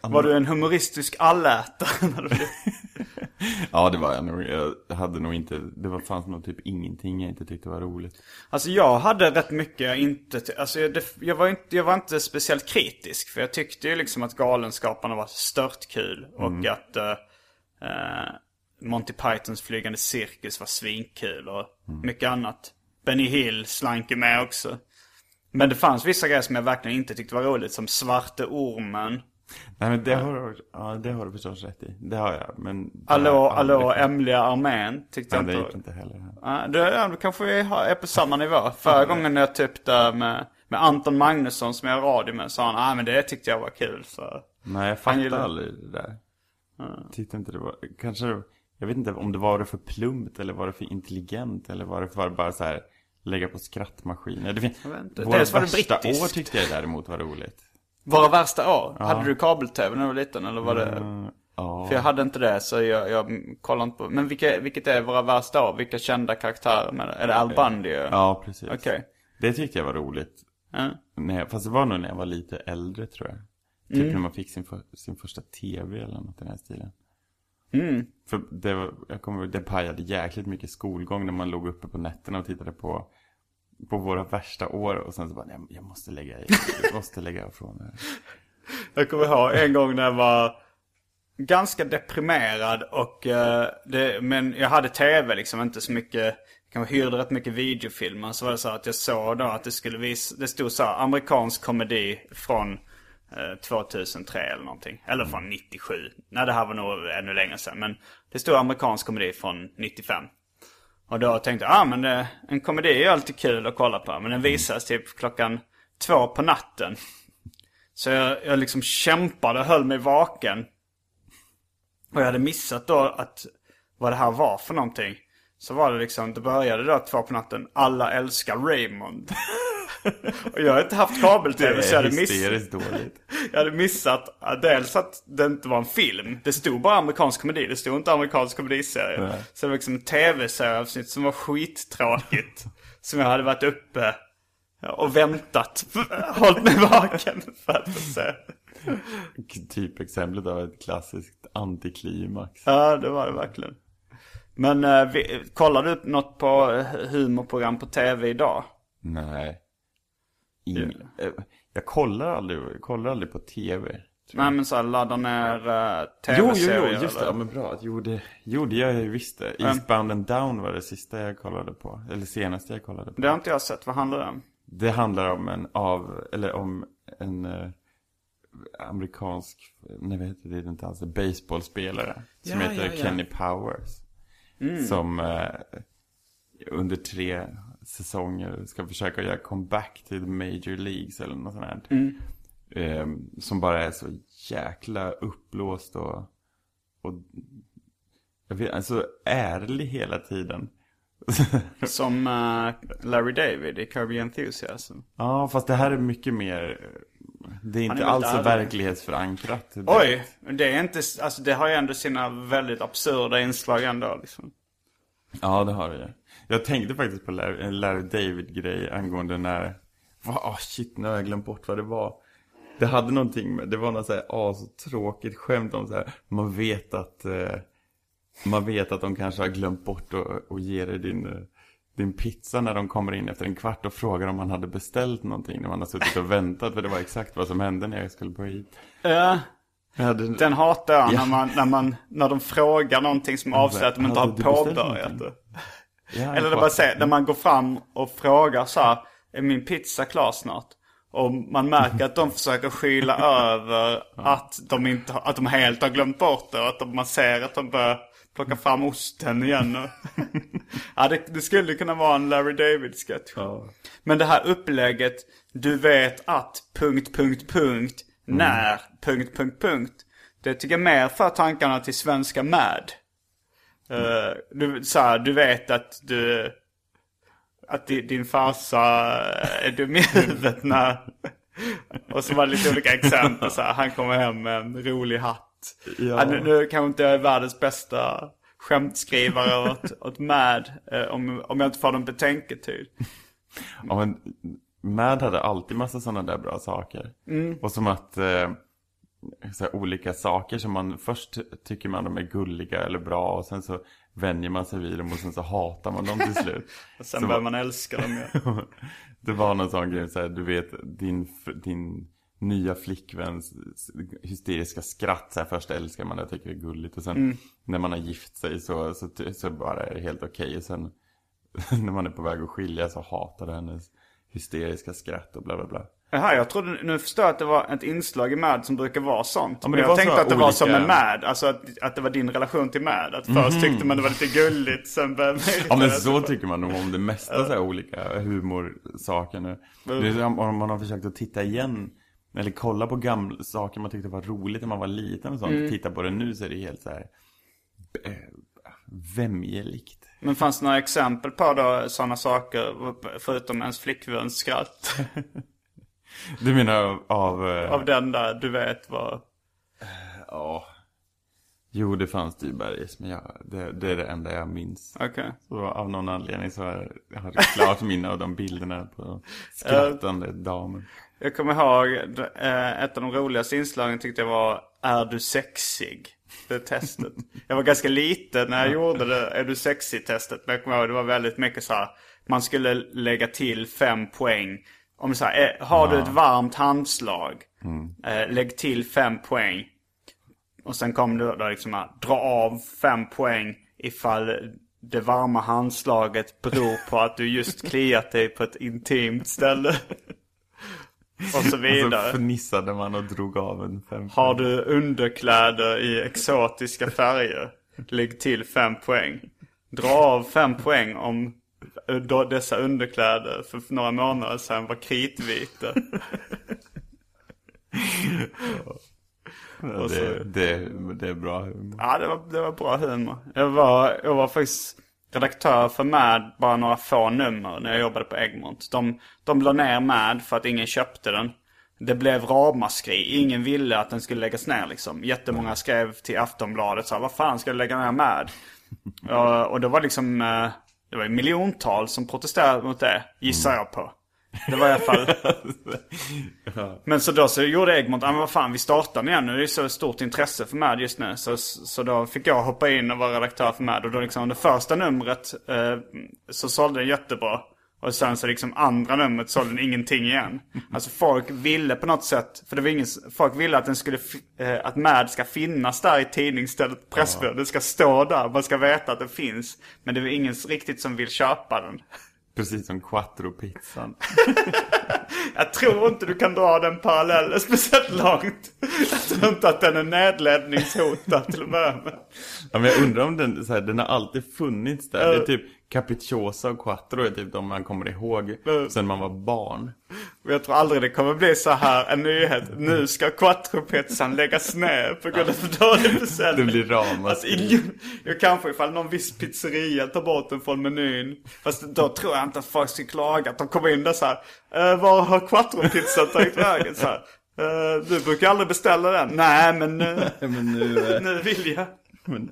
Var du en humoristisk allätare? <laughs> <laughs> ja, det var jag nog. Jag hade nog inte, det var, fanns nog typ ingenting jag inte tyckte var roligt. Alltså jag hade rätt mycket jag inte, alltså jag, det, jag, var inte, jag var inte speciellt kritisk. För jag tyckte ju liksom att Galenskaparna var stört kul. Och mm. att uh, Monty Pythons flygande cirkus var svinkul och mm. mycket annat. Benny Hill slank ju med också. Men det fanns vissa grejer som jag verkligen inte tyckte var roligt. Som Svarte Ormen. Nej men det har du, ja, det har du förstås rätt i. Det har jag, men... det Hallå, hallå, Emliga armén tyckte Nej, jag det inte gick var- inte heller. Ja, det, ja, då kanske vi är på samma nivå. Förra gången jag typ där med, med Anton Magnusson som jag radio med sa han ah, men det tyckte jag var kul. Så. Nej, jag gillar- aldrig det där. Tyckte inte det var, kanske, det- jag vet inte om det var det för plumpt eller var det för intelligent eller var det för bara så här lägga på skrattmaskiner. Det fin- Jag vet inte. Våra Dels var det värsta brittiskt. år tyckte jag däremot var roligt. Våra värsta år? Hade du kabel-tv när du var liten eller var det? Mm, ja. För jag hade inte det så jag, jag kollade inte på. Men vilka, vilket är våra värsta år? Vilka kända karaktärer med det? Är det Al Bundy? Ja, precis. Okej. Det tyckte jag var roligt. Ja. När jag, fast det var nog när jag var lite äldre tror jag. Typ när man fick sin, för, sin första tv eller något i den här stilen. Mm. För det, var, jag kommer det pajade jäkligt mycket skolgång när man låg uppe på nätterna och tittade på, på våra värsta år. Och sen så bara, jag, jag måste lägga i, jag måste lägga ifrån det. Jag kommer ihåg en gång när jag var ganska deprimerad och eh, det, men jag hade tv liksom inte så mycket. Jag kanske hyrde rätt mycket videofilmer. Så var det så att jag såg då att det skulle visa, det stod så här amerikansk komedi från 2003 eller någonting. Eller från 97. Nej det här var nog ännu längre sedan. Men det stod amerikansk komedi från 95. Och då tänkte jag, ah men det, en komedi är ju alltid kul att kolla på. Men den visas typ klockan två på natten. Så jag, jag liksom kämpade och höll mig vaken. Och jag hade missat då att vad det här var för någonting. Så var det liksom, det började då två på natten. Alla älskar Raymond. <laughs> och jag har inte haft kabel-tv så jag hade, miss, dåligt. <laughs> jag hade missat dels att det inte var en film. Det stod bara amerikansk komedi. Det stod inte amerikansk komediserie. Nej. Så det var liksom tv-serieavsnitt som var skittråkigt. <laughs> som jag hade varit uppe och väntat. Hållit mig vaken för att se. Typexemplet av ett klassiskt antiklimax. Ja, det var det verkligen. Men eh, vi, kollar du något på eh, humorprogram på tv idag? Nej. Ing, eh, jag kollar aldrig, kollar aldrig på tv. Nej men så här, ladda ner uh, Jo, jo, tv-serier. jo, just det. eller? Ja, men bra. Jo, det, jo, det gör jag ju visst det. Eastbound and Down var det sista jag kollade på. Eller senaste jag kollade på. Det har inte jag sett. Vad handlar det om? Det handlar om en av, eller om en eh, amerikansk, nej vad heter det, det är inte alls baseballspelare. Som Ja, heter ja, ja. Kenny Powers. Som eh, under tre säsonger ska försöka göra comeback till major leagues eller något sånt här. Eh, som bara är så jäkla uppblåst och, och jag vet, alltså ärlig hela tiden. <laughs> Som eh, Larry David i Kirby Enthusiasm. Ja, fast det här är mycket mer... Det är inte väl alls så verklighetsförankrat. Oj! Det är inte, alltså det har ju ändå sina väldigt absurda inslag ändå liksom. Ja, det har det ju. Jag tänkte faktiskt på Larry, en Larry David-grej angående när... Oh, shit, nu har jag glömt bort vad det var. Det hade någonting med, det var något så här astråkigt skämt om så här, man vet att... Eh, man vet att de kanske har glömt bort att att ge dig din, eh, din pizza när de kommer in efter en kvart och frågar om man hade beställt någonting när man har suttit och väntat. För det var exakt vad som hände när jag skulle gå hit. Ja, hade, den hatar jag Ja. när, man, när, man, när de frågar någonting som avslöjar att de inte har påbörjat det. Ja, Eller det bara säger, när man går fram och frågar så här, är min pizza klar snart? Och man märker att de försöker skyla <laughs> över att de, inte, att de helt har glömt bort det. Och att de, man ser att de börjar plocka fram osten igen. Och <laughs> ja, det, det skulle kunna vara en Larry David-sketch. Ja. Men det här upplägget, du vet att punkt, punkt, punkt, när, punkt, punkt, punkt. Det tycker jag mer för tankarna till svenska Mad. Eh, du, så här, du vet att du... Att di, din farsa är dum i huvudet när... Och så var det lite olika exempel. Så här, han kommer hem med en rolig hatt. Ja. Ja. nu, nu kanske inte jag är världens bästa skämtskrivare <laughs> åt, åt Mad. eh, om, om jag inte får en betänketid. <laughs> Ja, men Mad hade alltid massa sådana där bra saker. Och som att eh, här, olika saker som man först tycker man de är gulliga eller bra och sen så vänjer man sig vid dem och sen så hatar man dem till slut. <laughs> Och sen Så börjar man älska dem ju. Det var någon sån grej, så här, du vet din, din nya flickväns hysteriska skratt. Så här, först älskar man det och tycker det är gulligt och sen när man har gift sig så, så, så bara är det helt okej. Och sen <laughs> när man är på väg att skiljas och hatade hennes hysteriska skratt och bla bla bla. Jaha, jag trodde, nu förstår jag att det var ett inslag i Mad som brukar vara sånt. Ja, men men det jag tänkte så att det var som olika- med Mad, alltså att, att det var din relation till Mad. Att först tyckte man det var lite gulligt, sen började man Ja men så tycker man nog om det mesta så här olika humorsaker nu. Det är om man har försökt att titta igen eller kolla på gamla saker man tyckte var roligt när man var liten och sånt. Titta på det nu så är det helt så här eh, vämjeligt. Men fanns det några exempel på då sådana saker, förutom ens flickväns skratt? <laughs> Du menar av... av, eh, Av den där, du vet vad... Ja. Jo det fanns Dybergs men jag, det, det är det enda jag minns. Okej. Så av någon anledning så har jag har klart minne av de bilderna på skrattande damer. Jag kommer ihåg, eh, ett av de roligaste inslagen tyckte jag var Är du sexig? Det testet. Jag var ganska liten när jag gjorde det, Är du sexig-testet. Men jag kommer ihåg, det var väldigt mycket så här. Man skulle lägga till fem poäng. Om så här, eh, har du ett varmt handslag? Eh, lägg till fem poäng. Och sen kom det då liksom att dra av fem poäng ifall det varma handslaget beror på att du just kliat dig på ett intimt ställe. <laughs> Och så Och vidare. så fnissade man och drog av en fem. Har du underkläder i exotiska färger? Lägg till fem poäng. Dra av fem poäng om då dessa underkläder för några månader sedan var kritvita. Ja, det, det, det är bra humor. Ja, det var, det var bra humor. Jag var, jag var faktiskt redaktör för Mad bara några få nummer när jag jobbade på Egmont. De, de la ner Mad för att ingen köpte den. Det blev ramaskri. Ingen ville att den skulle läggas ner liksom. Jättemånga skrev till Aftonbladet så här, vad fan ska du lägga ner Mad? <laughs> och, och det var liksom, eh, det var miljontals som protesterade mot det, gissar jag på. Det var i alla fall... <laughs> Men så då så gjorde Egmont, ja men vad fan vi startar igen nu. Det är så stort intresse för Mad just nu. Så, så då fick jag hoppa in och vara redaktör för Mad. Och då liksom det första numret eh, så sålde den jättebra. Och sen så liksom andra numret sålde den ingenting igen. Alltså folk ville på något sätt, för det var ingen, folk ville att den skulle, eh, att Mad ska finnas där i tidningsstället Pressbyrån. Den ska stå där, man ska veta att den finns. Men det var ingen riktigt som vill köpa den. Precis som quattro-pizzan. <laughs> Jag tror inte du kan dra den parallellen speciellt långt. Jag tror inte att den är nedläggningshotad till börja med. Ja, men jag undrar om den, så här, den har alltid funnits där. Det är typ Capricciosa och Quattro är typ de man kommer ihåg sen man var barn. Och jag tror aldrig det kommer bli så här en nyhet. Nu ska quattropizzan läggas ner på grund av för dålig försäljning. Det blir ramaskri. Alltså, jag kanske ifall någon viss pizzeria tar bort den från menyn. Fast då tror jag inte att folk ska klaga. Att de kommer in där så här. Eh, var har quattropizzan tagit vägen? Så här. Eh, du brukar aldrig beställa den. Nej men, eh, <laughs> Men nu, nu vill jag. men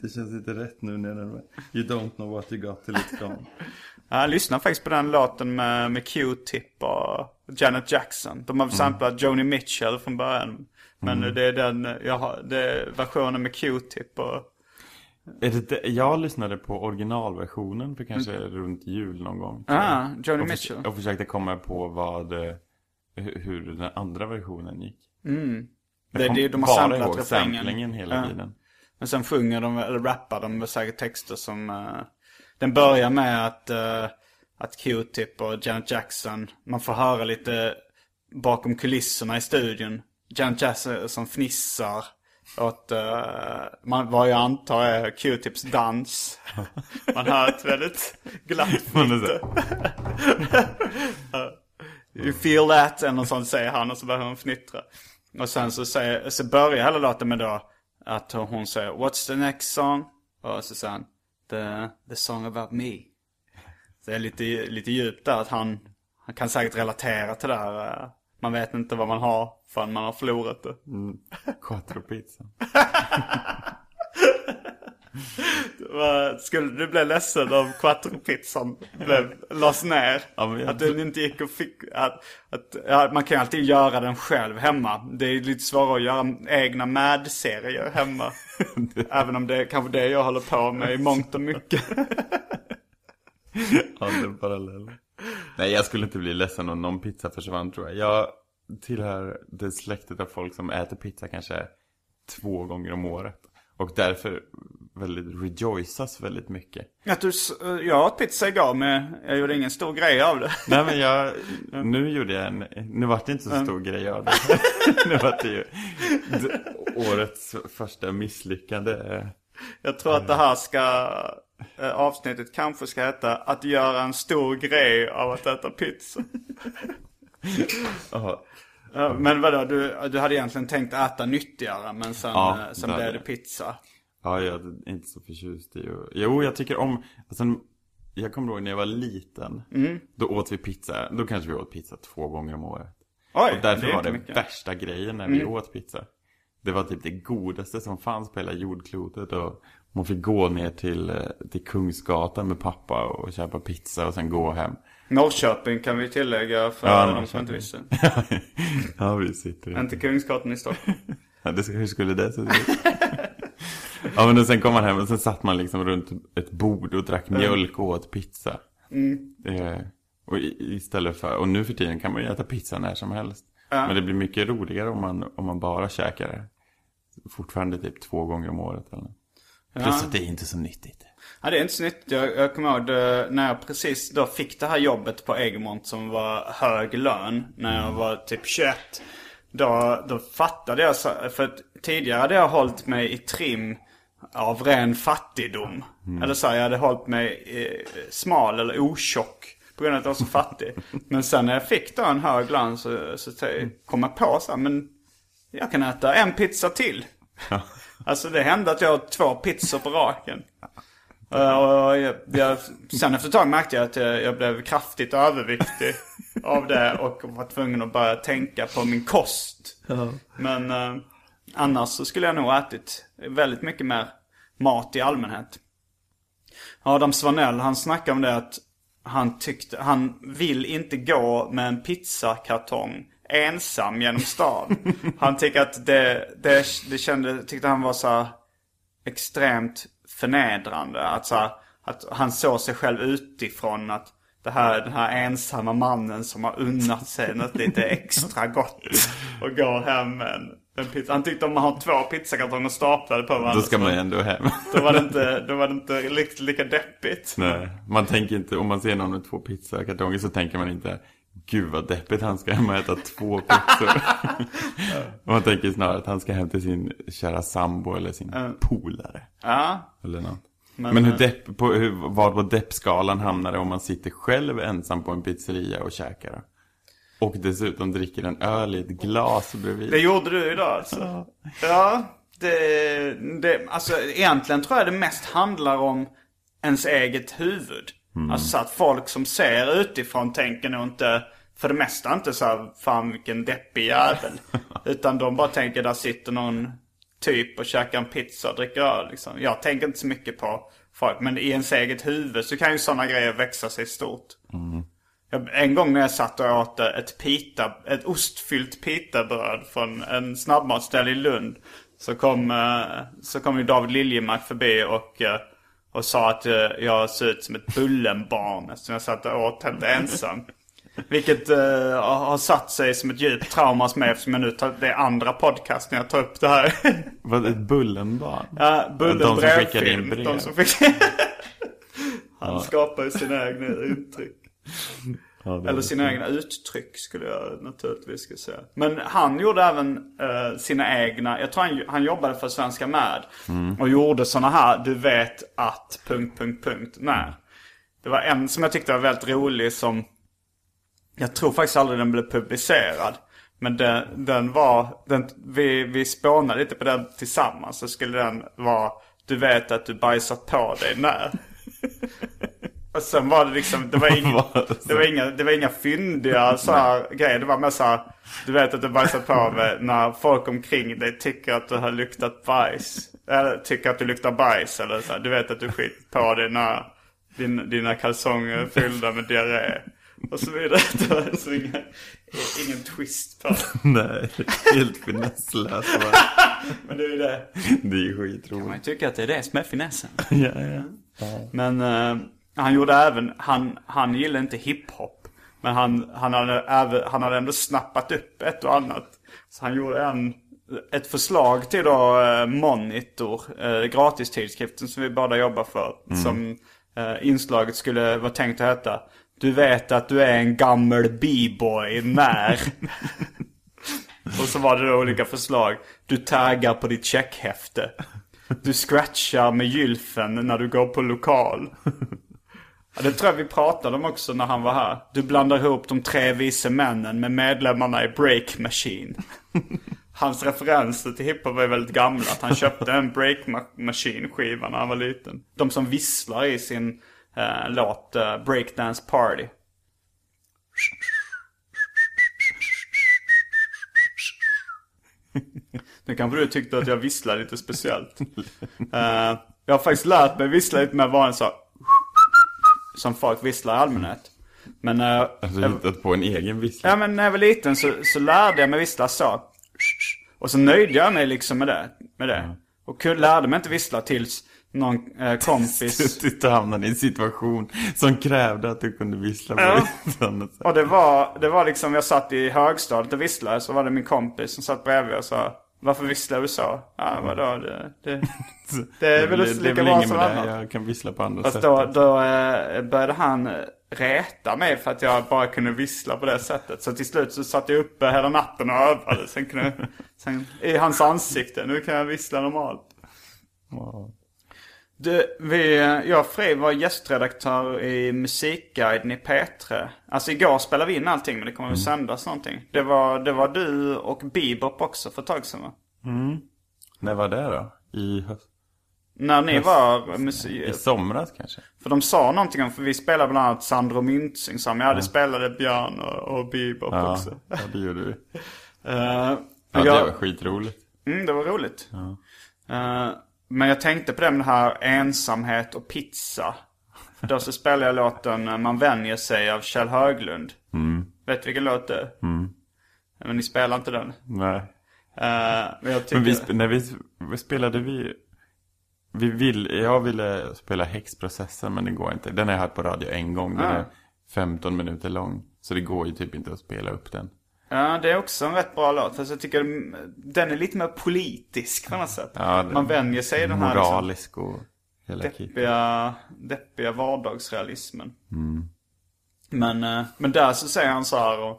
det känns inte rätt nu när den You don't know what you got till it's gone. <laughs> Jag lyssnade faktiskt på den låten med, med Q-Tip och Janet Jackson. De har samplat Joni Mitchell från början. Men det är den, jag har, det är versionen med Q-Tip och... Är det, det- jag lyssnade på originalversionen för kanske runt jul någon gång. jag. Ah, Joni Mitchell. och försökte komma på vad, eh, hur den andra versionen gick. Det, Jag kom det, de har bara ihåg refrängen. samplingen hela Ja. tiden. Men sen sjunger de, eller rappar de med säkert texter som... eh, den börjar med att, eh, att Q-Tip och Janet Jackson, man får höra lite bakom kulisserna i studion. Janet Jackson som fnissar åt uh, man, vad jag antar är Q-Tips dans. <laughs> Man hör ett väldigt glatt fnitter. <laughs> You feel that, eller något sånt säger han och så börjar hon fnittra. Och sen så, säger, så börjar hela låten med då att hon säger What's the next song? Och så säger han The, the song about me. Så det är lite, lite djupt där att han, han kan säkert relatera till det här. eh, Man vet inte vad man har förrän man har förlorat det. Quattro-pizzan. <laughs> Vad- Skulle du bli ledsen om quattropizzan lades ner? Ja, att den inte gick och fick... Att, att, ja, man kan ju alltid göra den själv hemma. Det är lite svårare att göra egna Mad-serier hemma. <laughs> Även om det är kanske det jag håller på med i mångt och mycket. Andra parallell. Nej, jag skulle inte bli ledsen om någon pizza försvann tror jag. Jag tillhör det släktet av folk som äter pizza kanske två gånger om året. Och därför väldigt rejoicas väldigt mycket. Att du, s- jag åt pizza igår men jag gjorde ingen stor grej av det. Nej men jag, <laughs> nu gjorde jag en, nu var det inte så stor grej av det. <laughs> nu var det ju årets första misslyckande. Jag tror att det här ska, eh, avsnittet kanske ska heta att göra en stor grej av att äta pizza. <laughs> Men vadå, du, du hade egentligen tänkt äta nyttigare men sen, Ja, eh, sen blev det pizza. Ja, jag är inte så förtjust i att... Jo, jag tycker om... Alltså, jag kommer ihåg när jag var liten. Mm. Då åt vi pizza. Då kanske vi åt pizza två gånger om året. Oj, och därför det var det mycket. värsta grejen när vi åt pizza. Det var typ det godaste som fanns på hela jordklotet. Och man fick gå ner till, eh, till Kungsgatan med pappa och köpa pizza och sen gå hem. Norrköping kan vi tillägga för Ja, de som inte visste. <laughs> ja, vi sitter Inte Kungsgatan i Stockholm. <laughs> Ja, det, hur skulle det se ut? <laughs> ja, men sen kom man hem och sen satt man liksom runt ett bord och drack mjölk och åt pizza. Eh, och istället för, och nu för tiden kan man ju äta pizza när som helst. Men det blir mycket roligare om man, om man bara käkar det. Fortfarande typ två gånger om året eller något. Plus att det är inte så nyttigt. Ja, det är inte så nyttigt. Jag, jag kommer ihåg det, när jag precis då fick det här jobbet på Egmont som var hög lön. När jag var typ 21. Då, då fattade jag, för tidigare hade jag hållit mig i trim av ren fattigdom. Eller så här, jag hade hållit mig eh, smal eller otjock. På grund av att jag var så fattig. <laughs> Men sen när jag fick då en hög lön så, så t- kom jag på så här, men jag kan äta en pizza till. <laughs> Alltså det hände att jag åt två pizzor på raken. <laughs> Eh, Och jag, jag, sen efter ett tag märkte jag att jag, jag blev kraftigt överviktig av det och var tvungen att börja tänka på min kost. Men eh, annars så skulle jag nog ätit väldigt mycket mer mat i allmänhet. Adam Svanell han snackade om det att han tyckte, han vill inte gå med en pizzakartong ensam genom stan. <laughs> Han tycker att det, det, det kände, tyckte han var så extremt förnedrande. Att, så här, att han såg sig själv utifrån att det här, den här ensamma mannen som har unnat sig något lite extra gott och går hem med en, en pizza. Han tyckte om man har två pizzakartonger staplade på varandra. Då ska man ju ändå hem. då var det inte, då var det inte lika, lika deppigt. Nej, man tänker inte, om man ser någon med två pizzakartonger så tänker man inte Gud vad deppigt han ska hem och äta två pizzor. <laughs> man tänker snarare att han ska hem till sin kära sambo eller sin polare. Ja, Eller något. Men, eh, hur depp, på, hur, var på deppskalan hamnar det om man sitter själv ensam på en pizzeria och käkar? Och dessutom dricker en öl i ett glas bredvid. det gjorde du idag alltså. Ja, det, det, alltså egentligen tror jag det mest handlar om ens eget huvud. Alltså så att folk som ser utifrån tänker nog inte, för det mesta inte så här, fan vilken deppig jävel. <laughs> Utan de bara tänker, där sitter någon typ och käkar en pizza och dricker öl liksom. Jag tänker inte så mycket på folk, men i ens eget huvud så kan ju sådana grejer växa sig stort. Jag, en gång när jag satt och åt ett pita, ett ostfyllt pitabröd från en snabbmatsställe i Lund. Så kom, eh, så kom ju David Liljemark förbi och, eh, och sa att eh, jag såg ut som ett Bullenbarn eftersom jag satt och åt helt ensam. Vilket eh, har satt sig som ett djupt trauma hos mig eftersom jag nu tar, det är andra podcast när jag tar upp det här. Vad ett Bullenbarn? Ja, Bullen De som skickade in brev. <laughs> Han skapar ju sina egna uttryck. Ja, Eller sina egna uttryck skulle jag naturligtvis ska säga. Men han gjorde även eh, sina egna, jag tror han, han jobbade för Svenska Med. Och gjorde såna här, du vet att... Punkt, punkt, punkt, när. Det var en som jag tyckte var väldigt rolig som... Jag tror faktiskt aldrig den blev publicerad. Men den, den var, den, vi, vi spånade lite på den tillsammans. Så skulle den vara, du vet att du bajsat på dig när. <laughs> Och sen var det liksom, det var <laughs> inga, det var inga, det var inga fyndiga så här grejer. Det var mer så här, du vet att du bajsat på dig när folk omkring dig tycker att du har luktat bajs. Eller tycker att du luktar bajs. Eller så här, du vet att du skit på dig när din, dina kalsonger fyllda med diarré. Och så vidare. <laughs> Det var så inga, ingen twist på det. <laughs> Nej, helt finesslöst bara. Men det är ju det. Det är ju skitroligt. Man tycker att det är det som är finessen. Ja, ja. Men eh, han gjorde även, han, han gillade inte hiphop. Men han, han, hade han hade ändå snappat upp ett och annat. Så han gjorde en ett förslag till då eh, Monitor, eh, gratistidskriften som vi båda jobbar för. Som eh, inslaget skulle vara tänkt att heta. Du vet att du är en gammal b-boy när. <laughs> Och så var det då olika förslag. Du taggar på ditt checkhäfte. Du scratchar med gylfen när du går på lokal. Ja, det tror jag vi pratade om också när han var här. Du blandar ihop de tre vise männen med medlemmarna i Break Machine. <laughs> Hans referenser till hiphop var väldigt gamla. Att han köpte en Break Ma- Machine skiva när han var liten. De som visslar i sin eh, låt eh, Breakdance Party. <laughs> Nu kanske du tyckte att jag visslade lite speciellt. <laughs> Eh, jag har faktiskt lärt mig vissla lite mer vanligt så. Som folk visslar i allmänhet. Men, eh, Alltså hittat på en egen vissla. ja, men när jag var liten så, så lärde jag mig vissla så. Och så nöjde jag mig liksom med det. Med det. Och lärde mig inte vissla tills någon eh, kompis... <laughs> Tills du hamnade i en situation som krävde att du kunde vissla på Ja. Och det var, det var liksom, jag satt i högstadiet och visslade. Så var det min kompis som satt bredvid och sa Varför visslar du så? Ja, vadå? Det, det, <laughs> det är väl det, det är lika bra som annat. Jag kan vissla på andra Fast sätt. då, då eh, började han eh, reta mig för att jag bara kunde vissla på det sättet. Så till slut så satt jag uppe hela natten och övade. Sen kunde, <laughs> sen, I hans ansikte. Nu kan jag vissla normalt. Wow. Du, vi, jag och Frej var gästredaktör i Musikguiden i P3. Alltså igår spelade vi in allting men det kommer väl sändas någonting. Det var, det var du och Bebop också för ett tag sedan va? När var det då? I, höst? När ni var I musik... somras kanske? För de sa någonting om, för vi spelade bland annat Sandro Myntzing som ja det spelade Björn och, och Bebop Ja, också. ja det gjorde vi. <laughs> Eh, Ja, jag- det var skitroligt. Mm, det var roligt. Eh, men jag tänkte på det här ensamhet och pizza. Då så spelade jag låten eh, Man vänjer sig av Kjell Höglund. Vet du vilken låt det är? Men ni spelar inte den. Nej. Eh, men tycker... Men vi, när vi, vad spelade vi? Vi vill, jag ville spela häxprocessen men det går inte. Den har jag hört på radio en gång. Den Ah. är 15 minuter lång. Så det går ju typ inte att spela upp den. Ja, det är också en rätt bra låt. Fast jag tycker mm, den är lite mer politisk på något sätt. Ja, Man vänjer sig i den här liksom, Moralisk och hela deppiga, deppiga vardagsrealismen. Men, eh, men där så säger han så här och,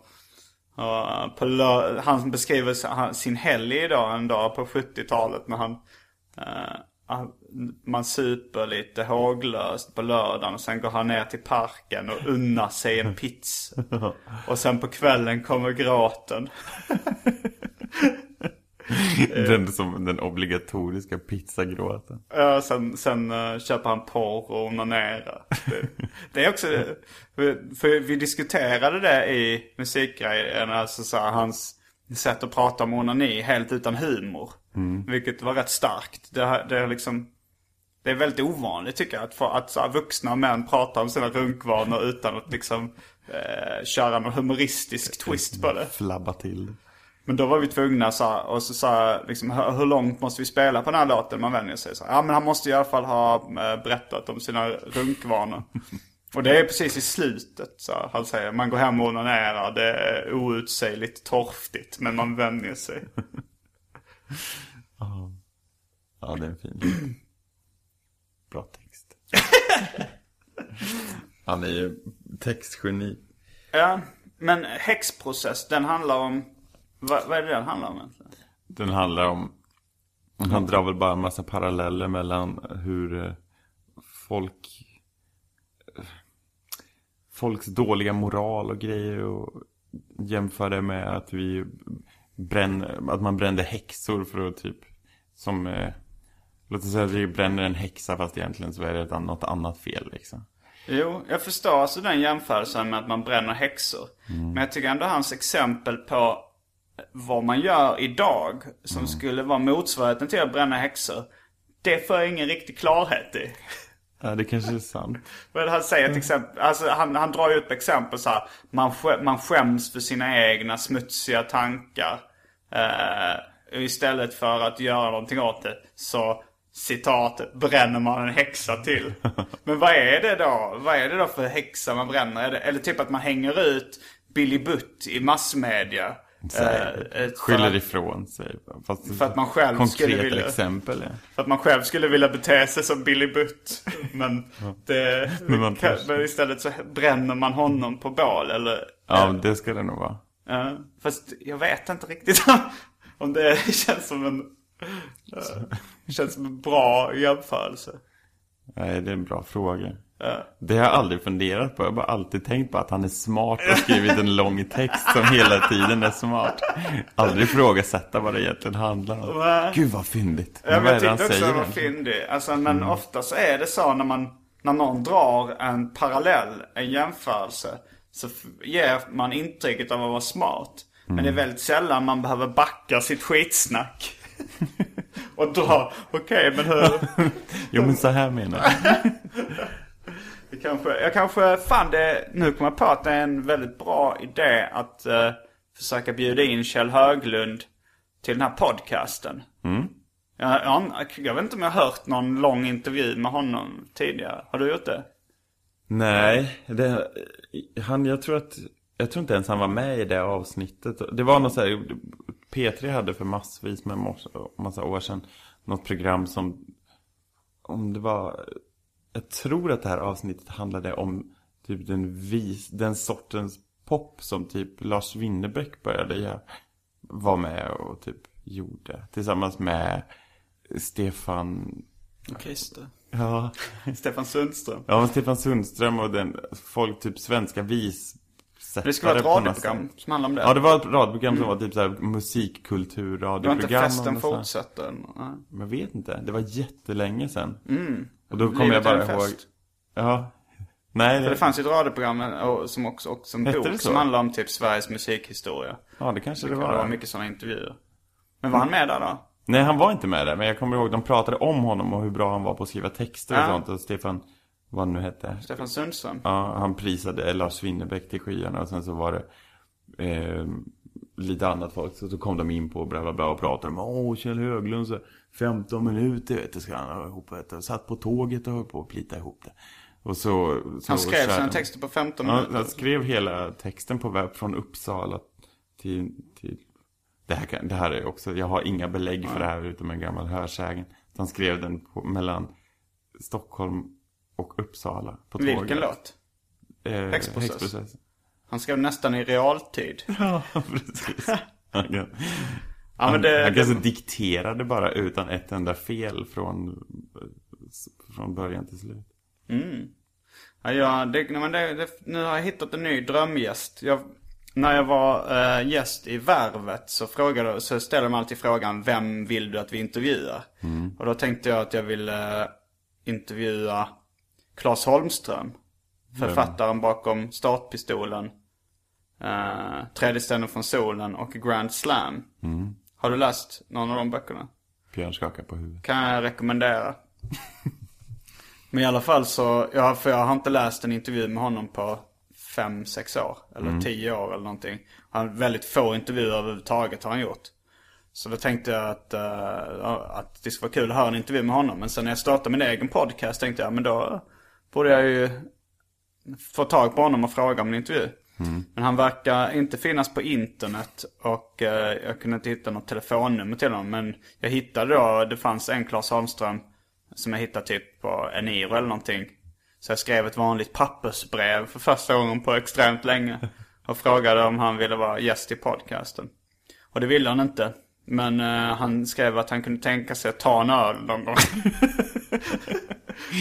och på lö- han beskriver sin helg idag en dag på 70-talet när han eh, han- man super lite håglöst på lördagen och sen går han ner till parken och unnar sig en pizza. <laughs> Och sen på kvällen kommer gråten. Den, som, den obligatoriska pizzagråten. Ja, sen, sen eh, köper han porr och onanerar. Det, det är också, för, för vi diskuterade det i musikgrejen, alltså så här, hans sätt att prata om onani helt utan humor. Vilket var rätt starkt. Det, det är liksom, det är väldigt ovanligt tycker jag att, få, att så vuxna män pratar om sina runkvanor utan att liksom eh, köra någon humoristisk twist på det. Flabba till. Men då var vi tvungna så här, och så sa liksom, hur, hur långt måste vi spela på den här låten? Man vänjer sig så här, Ja men han måste i alla fall ha eh, berättat om sina runkvanor. <laughs> och det är precis i slutet så här, han säger, man går hem och onanerar, det är outsägligt torftigt men man vänjer sig. <laughs> Ja, det är en fin. Bra text. Han är ju textgeni. ja, men häxprocess, den handlar om, vad, vad är det den handlar om egentligen? Den handlar om... Han drar väl bara en massa paralleller mellan hur eh, folk... Folks dåliga moral och grejer och jämför det med att vi bränner, att man brände häxor för att typ, som, eh, låt oss säga att vi bränner en häxa fast egentligen så är det ett, något annat fel liksom. Jo, jag förstår alltså den jämförelsen med att man bränner häxor. Men jag tycker ändå hans exempel på vad man gör idag som skulle vara motsvarigheten till att bränna häxor. Det får jag ingen riktig klarhet i. Ja, det kanske är sant. <laughs> Det han säger till exempel? Alltså han, han drar ju upp exempel så här. Man, man skäms för sina egna smutsiga tankar. Eh, istället för att göra någonting åt det så citatet bränner man en häxa till. <laughs> Men vad är det då? Vad är det då för häxa man bränner? Eller typ att man hänger ut Billy Butt i massmedia. För skyller ifrån sig. Fast För att man själv skulle vilja- exempel. Ja. För att man själv skulle vilja bete sig som Billy Butt. <laughs> Men, det, Men kan, men istället så bränner man honom på bål. Eller, ja, det ska det nog vara. Ja, fast jag vet inte riktigt <laughs> om det <laughs> känns som en... eh, känns som en bra jämförelse. Nej, det är en bra fråga. Ja. Det har jag aldrig funderat på. Jag har bara alltid tänkt på att han är smart och skrivit en lång text som hela tiden är smart. Aldrig ifrågasätta vad det egentligen handlar om. Nej. Gud vad fyndigt. Ja, men vad jag tyckte också det var egentligen? fyndig. Alltså, men ofta så är det så när man, när någon drar en parallell, en jämförelse. Så ger man intrycket av att vara smart. Men det är väldigt sällan man behöver backa sitt skitsnack. <laughs> och dra, okej men hur... <laughs> Jo men så här menar jag. <laughs> Det kanske, jag kanske, fan det, nu kommer jag på att det är en väldigt bra idé att eh, försöka bjuda in Kjell Höglund till den här podcasten. Jag, jag, jag vet inte om jag har hört någon lång intervju med honom tidigare. Har du gjort det? Nej, det, han, jag tror att, jag tror inte ens han var med i det avsnittet. Det var något så här, P3 hade för massvis med massa, år sedan något program som, om det var, jag tror att det här avsnittet handlade om typ den vis, den sortens pop som typ Lars Winnerbäck började göra, var med och typ gjorde. Tillsammans med Stefan, Christer ja, <laughs> Stefan Sundström. Ja, Stefan Sundström och den, folk, typ svenska vissättare Det skulle vara ett radioprogram som handlar om det. Ja, det var ett radioprogram som var typ såhär musikkulturradioprogram. det var inte festen fortsätter. Nej. Jag vet inte, det var jättelänge sedan. Mm. Och då kommer jag bara ihåg. Ja. Nej, För det fanns ju ett radioprogram som också, också en Hette det bok som handlar om typ Sveriges musikhistoria. Ja, det kanske det Det var. var mycket sådana intervjuer. Men var han med där då? Nej, han var inte med där. Men jag kommer ihåg, de pratade om honom och hur bra han var på att skriva texter och Ja. sånt. Och Stefan, vad han nu hette. Stefan Sundström? Ja, han prisade Lars Winnerbäck till skyarna och sen så var det eh, lite annat folk. Så, så kom de in på bla bla bla och pratade om Åh, Kjell Höglund så 15 minuter vet du ska han ha ihop du. Satt på tåget och höll på att plita ihop det. Och så, så Han skrev sina texter på 15 Ja, minuter. han skrev hela texten på webb från Uppsala till, till det, här kan, det här är också, jag har inga belägg för det här utom en gammal hörsägen. Han skrev den på, mellan Stockholm och Uppsala på tåget. Vilken låt? Eh, Häxprocess. Häxprocess. Han skrev nästan i realtid. <laughs> Ja, precis. Han, Ja, han, det, han kanske dikterade bara utan ett enda fel från, från början till slut. Ja, ja det, men det, det, nu har jag hittat en ny drömgäst. Jag, när jag var eh, gäst i Värvet så, frågade, så ställde de alltid frågan Vem vill du att vi intervjuar? Och då tänkte jag att jag ville eh, intervjua Claes Holmström. Författaren bakom Startpistolen. Uh, Tredje ställen från solen och Grand Slam. Har du läst någon av de böckerna? Björn skakar på huvudet. kan jag rekommendera. <laughs> Men i alla fall så, ja, för jag har inte läst en intervju med honom på fem sex år. Eller tio år eller någonting. Han har väldigt få intervjuer överhuvudtaget har han gjort. Så då tänkte jag att, ja, att det skulle vara kul att höra en intervju med honom. Men sen när jag startade min egen podcast tänkte jag, men då borde jag ju få tag på honom och fråga om en intervju. Men han verkar inte finnas på internet och eh, jag kunde inte hitta något telefonnummer till honom. Men jag hittade då, det fanns en Claes Holmström som jag hittade typ på Eniro eller någonting. Så jag skrev ett vanligt pappersbrev för första gången på extremt länge. Och frågade om han ville vara gäst i podcasten. Och det ville han inte. Men eh, han skrev att han kunde tänka sig att ta en öl någon gång. <laughs>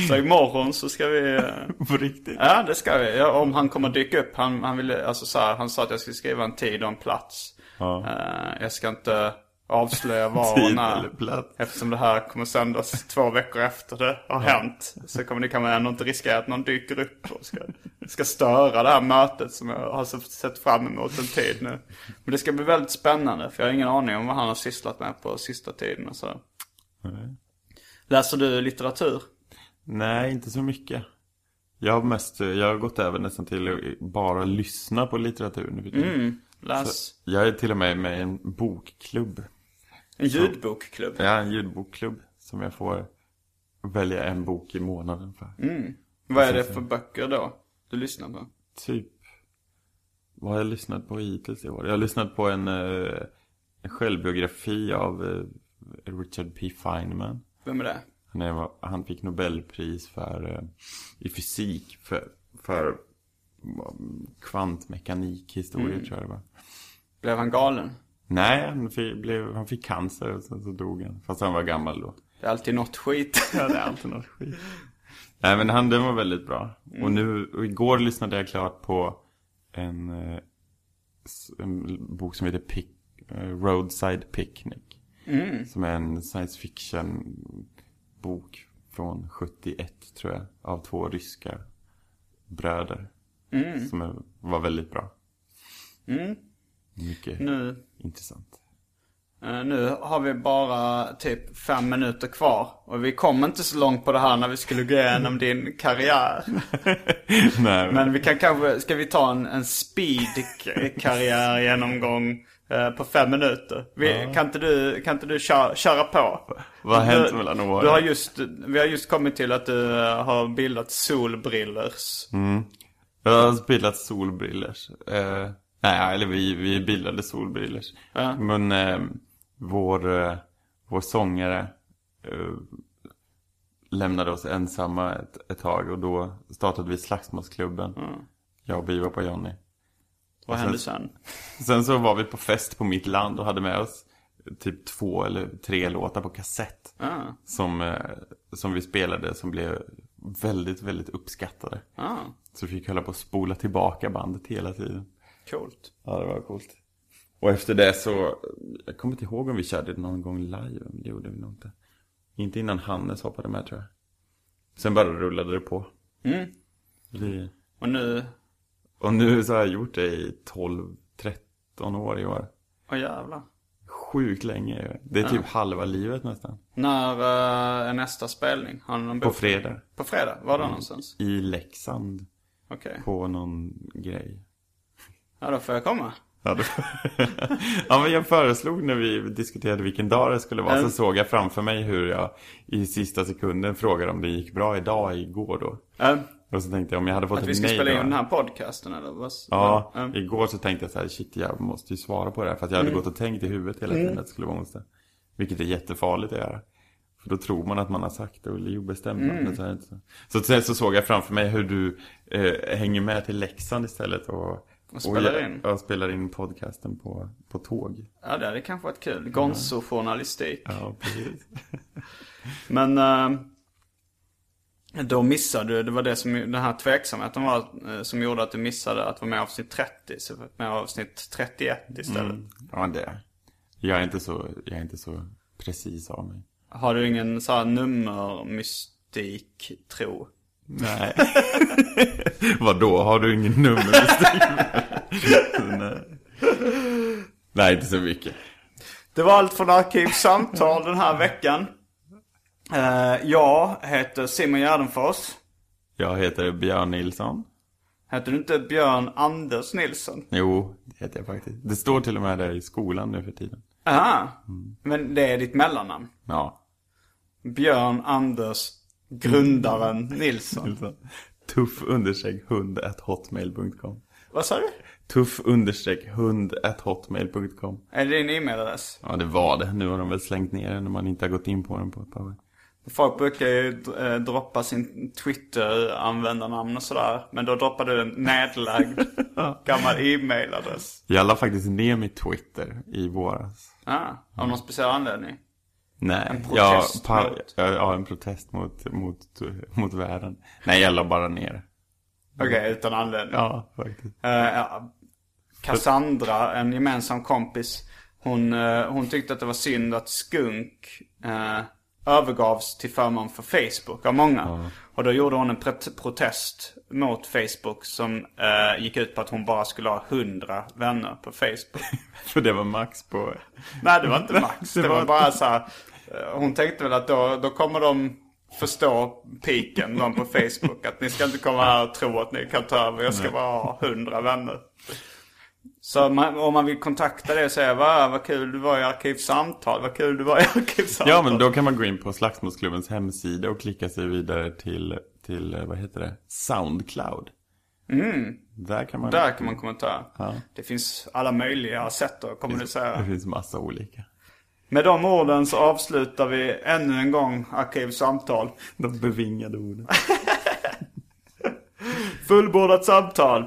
så imorgon så ska vi... eh, På riktigt? Ja, det ska vi. Ja, om han kommer dyka upp. Han, han, ville, alltså, så här, han sa att jag skulle skriva en tid och en plats. Ja. Eh, jag ska inte avslöja var och Tid när. Eftersom det här kommer sändas två veckor efter det har hänt. Så kommer det kan man ändå inte riskera att någon dyker upp och ska, ska störa det här mötet som jag har sett fram emot en tid nu. Men det ska bli väldigt spännande för jag har ingen aning om vad han har sysslat med på sista tiden och så. Läser du litteratur? Nej, inte så mycket. Jag har mest, jag har gått över nästan till att bara lyssna på litteratur nu för tiden. Mm, läs Så Jag är till och med med i en bokklubb. En ljudbokklubb. Ja, en ljudbokklubb. Som jag får välja en bok i månaden för. Vad är det för böcker då du lyssnar på? Typ vad har jag lyssnat på hittills i år? Jag har lyssnat på en, eh, en självbiografi av eh, Richard P. Feynman. Vem är det? Han, är, han fick Nobelpris för, eh, i fysik för, för mm, kvantmekanik historia tror jag det var. Blev han galen? Nej, han fick, blev, han fick cancer och sen så dog han. Fast han var gammal då. Det är alltid något skit. <laughs> Ja, det är alltid något skit. Nej, men han, den var väldigt bra. Och nu, och igår lyssnade jag klart på en, eh, en bok som heter Pic, eh, Roadside Picnic. Som är en science fiction bok från 71 tror jag. Av två ryska bröder. Som är, var väldigt bra. Mycket Nu, intressant. eh, nu har vi bara typ fem minuter kvar. Och vi kom inte så långt på det här när vi skulle gå igenom <laughs> din karriär. <laughs> Nej, Men vi kan kanske, ska vi ta en, en speed karriär genomgång eh, på fem minuter? Vi, Kan inte du, kan inte du köra, köra på? Vad har hänt mellan åren? Du har just, vi har just kommit till att du eh, har bildat Solbrillers. Jag har spelat solbrillers. Eh, nej, eller vi, vi bildade solbrillers. Ja. Men eh, vår, eh, vår sångare eh, lämnade oss ensamma ett, ett tag. Och då startade vi Slagsmålsklubben. Jag och Biva på Johnny. Vad sen- hände sen? <laughs> Sen så var vi på fest på mitt land och hade med oss typ två eller tre låtar på kassett. Ah, Som, eh, som vi spelade som blev väldigt, väldigt uppskattade. ah, Så vi fick hålla på att spola tillbaka bandet hela tiden. Coolt. Ja, det var coolt. Och efter det så, jag kommer inte ihåg om vi körde det någon gång live, men det gjorde vi nog inte. Inte innan Hannes hoppade med tror jag. Sen bara rullade det på. Mm. Vi, Och nu, och nu så har jag gjort det i 12-13 år i år. åh jävlar. Sjukt länge. ju. Det är typ halva livet nästan. När eh, är nästa spelning? Har någon På bok? fredag. På fredag? Var då någonstans? I Leksand. Okej. På någon grej. Ja, då får jag komma. Ja, det... <laughs> ja, men jag föreslog när vi diskuterade vilken dag det skulle vara. Mm. Så såg jag framför mig hur jag i sista sekunden frågade om det gick bra idag, igår då. Eh, Och så tänkte jag om jag hade fått att ett vi ska nej spela in då. den här podcasten eller vad? Ja, Mm. igår så tänkte jag så här, shit jag måste ju svara på det här. För att jag hade gått och tänkt i huvudet hela tiden att det skulle vara onsdag. Vilket är jättefarligt att göra. För då tror man att man har sagt det och är obestämd. Men så, är det inte så. så sen så såg jag framför mig hur du eh, hänger med till Leksand istället. Och, Och spelar jag, in. Ja, spelar in podcasten på, på tåg. Ja, det hade kanske varit kul. Gonzo-journalistik. Ja, precis. <laughs> Men eh, då missade du, det var det som, den här tveksamheten var eh, som gjorde att du missade att vara med avsnitt 30. Så med avsnitt 31 istället. Mm. Ja, det. Jag är inte så, jag är inte så precis av mig. Har du ingen så här nummermystik tro? Nej. <laughs> Vad då Har du ingen nummerbestämning? Nej. Nej, inte så mycket. Det var allt från Arkivsamtal den här veckan. Eh, jag heter Simon Gärdenfors. Jag heter Björn Nilsson. Heter du inte Björn Anders Nilsson? Jo, det heter jag faktiskt. Det står till och med där i skolan nu för tiden. Aha. Men det är ditt mellannamn? Ja. Björn Anders Grundaren Nilsson. Tuff understreck hund at hotmail.com. Vad sa du? Tuff understreck hund at hotmail.com. Är det din e-mailadress? Ja, det var det. Nu har de väl slängt ner den när man inte har gått in på den på ett par år. Folk brukar ju eh, droppa sin Twitter-användarnamn och sådär. Men då droppar du en nedlagd <laughs> gammal e-mailadress. Jag la faktiskt ner mitt Twitter i våras. Ah, av någon speciell anledning? Nej, En ja, protest pa- mot- ja, ja, en protest mot, mot, mot världen. Nej, jag la bara ner. Okej, utan anledning. Ja, faktiskt. Ja. Cassandra, en gemensam kompis, hon, eh, hon tyckte att det var synd att Skunk eh, övergavs till förmån för Facebook av många. Och då gjorde hon en protest mot Facebook som eh, gick ut på att hon bara skulle ha 100 vänner på Facebook. <laughs> För det var max på... Nej, det var inte <laughs> max. Det var- bara så här. Eh, Hon tänkte väl att då, då kommer de förstå piken, de på Facebook. Att ni ska inte komma här och tro att ni kan ta över. Jag ska bara ha hundra vänner. Så man, om man vill kontakta det och säga vad, vad kul du var i Arkivsamtal, vad kul du var i Arkivsamtal. Ja, men då kan man gå in på Slagsmålsklubbens hemsida och klicka sig vidare till, till eh, vad heter det? Soundcloud. Där kan man... Där kan man kommentera. Ja. Det finns alla möjliga sätt att kommunicera. Det finns massa olika. Med de orden så avslutar vi ännu en gång Arkivsamtal. De bevingade orden. <laughs> Fullbordat samtal.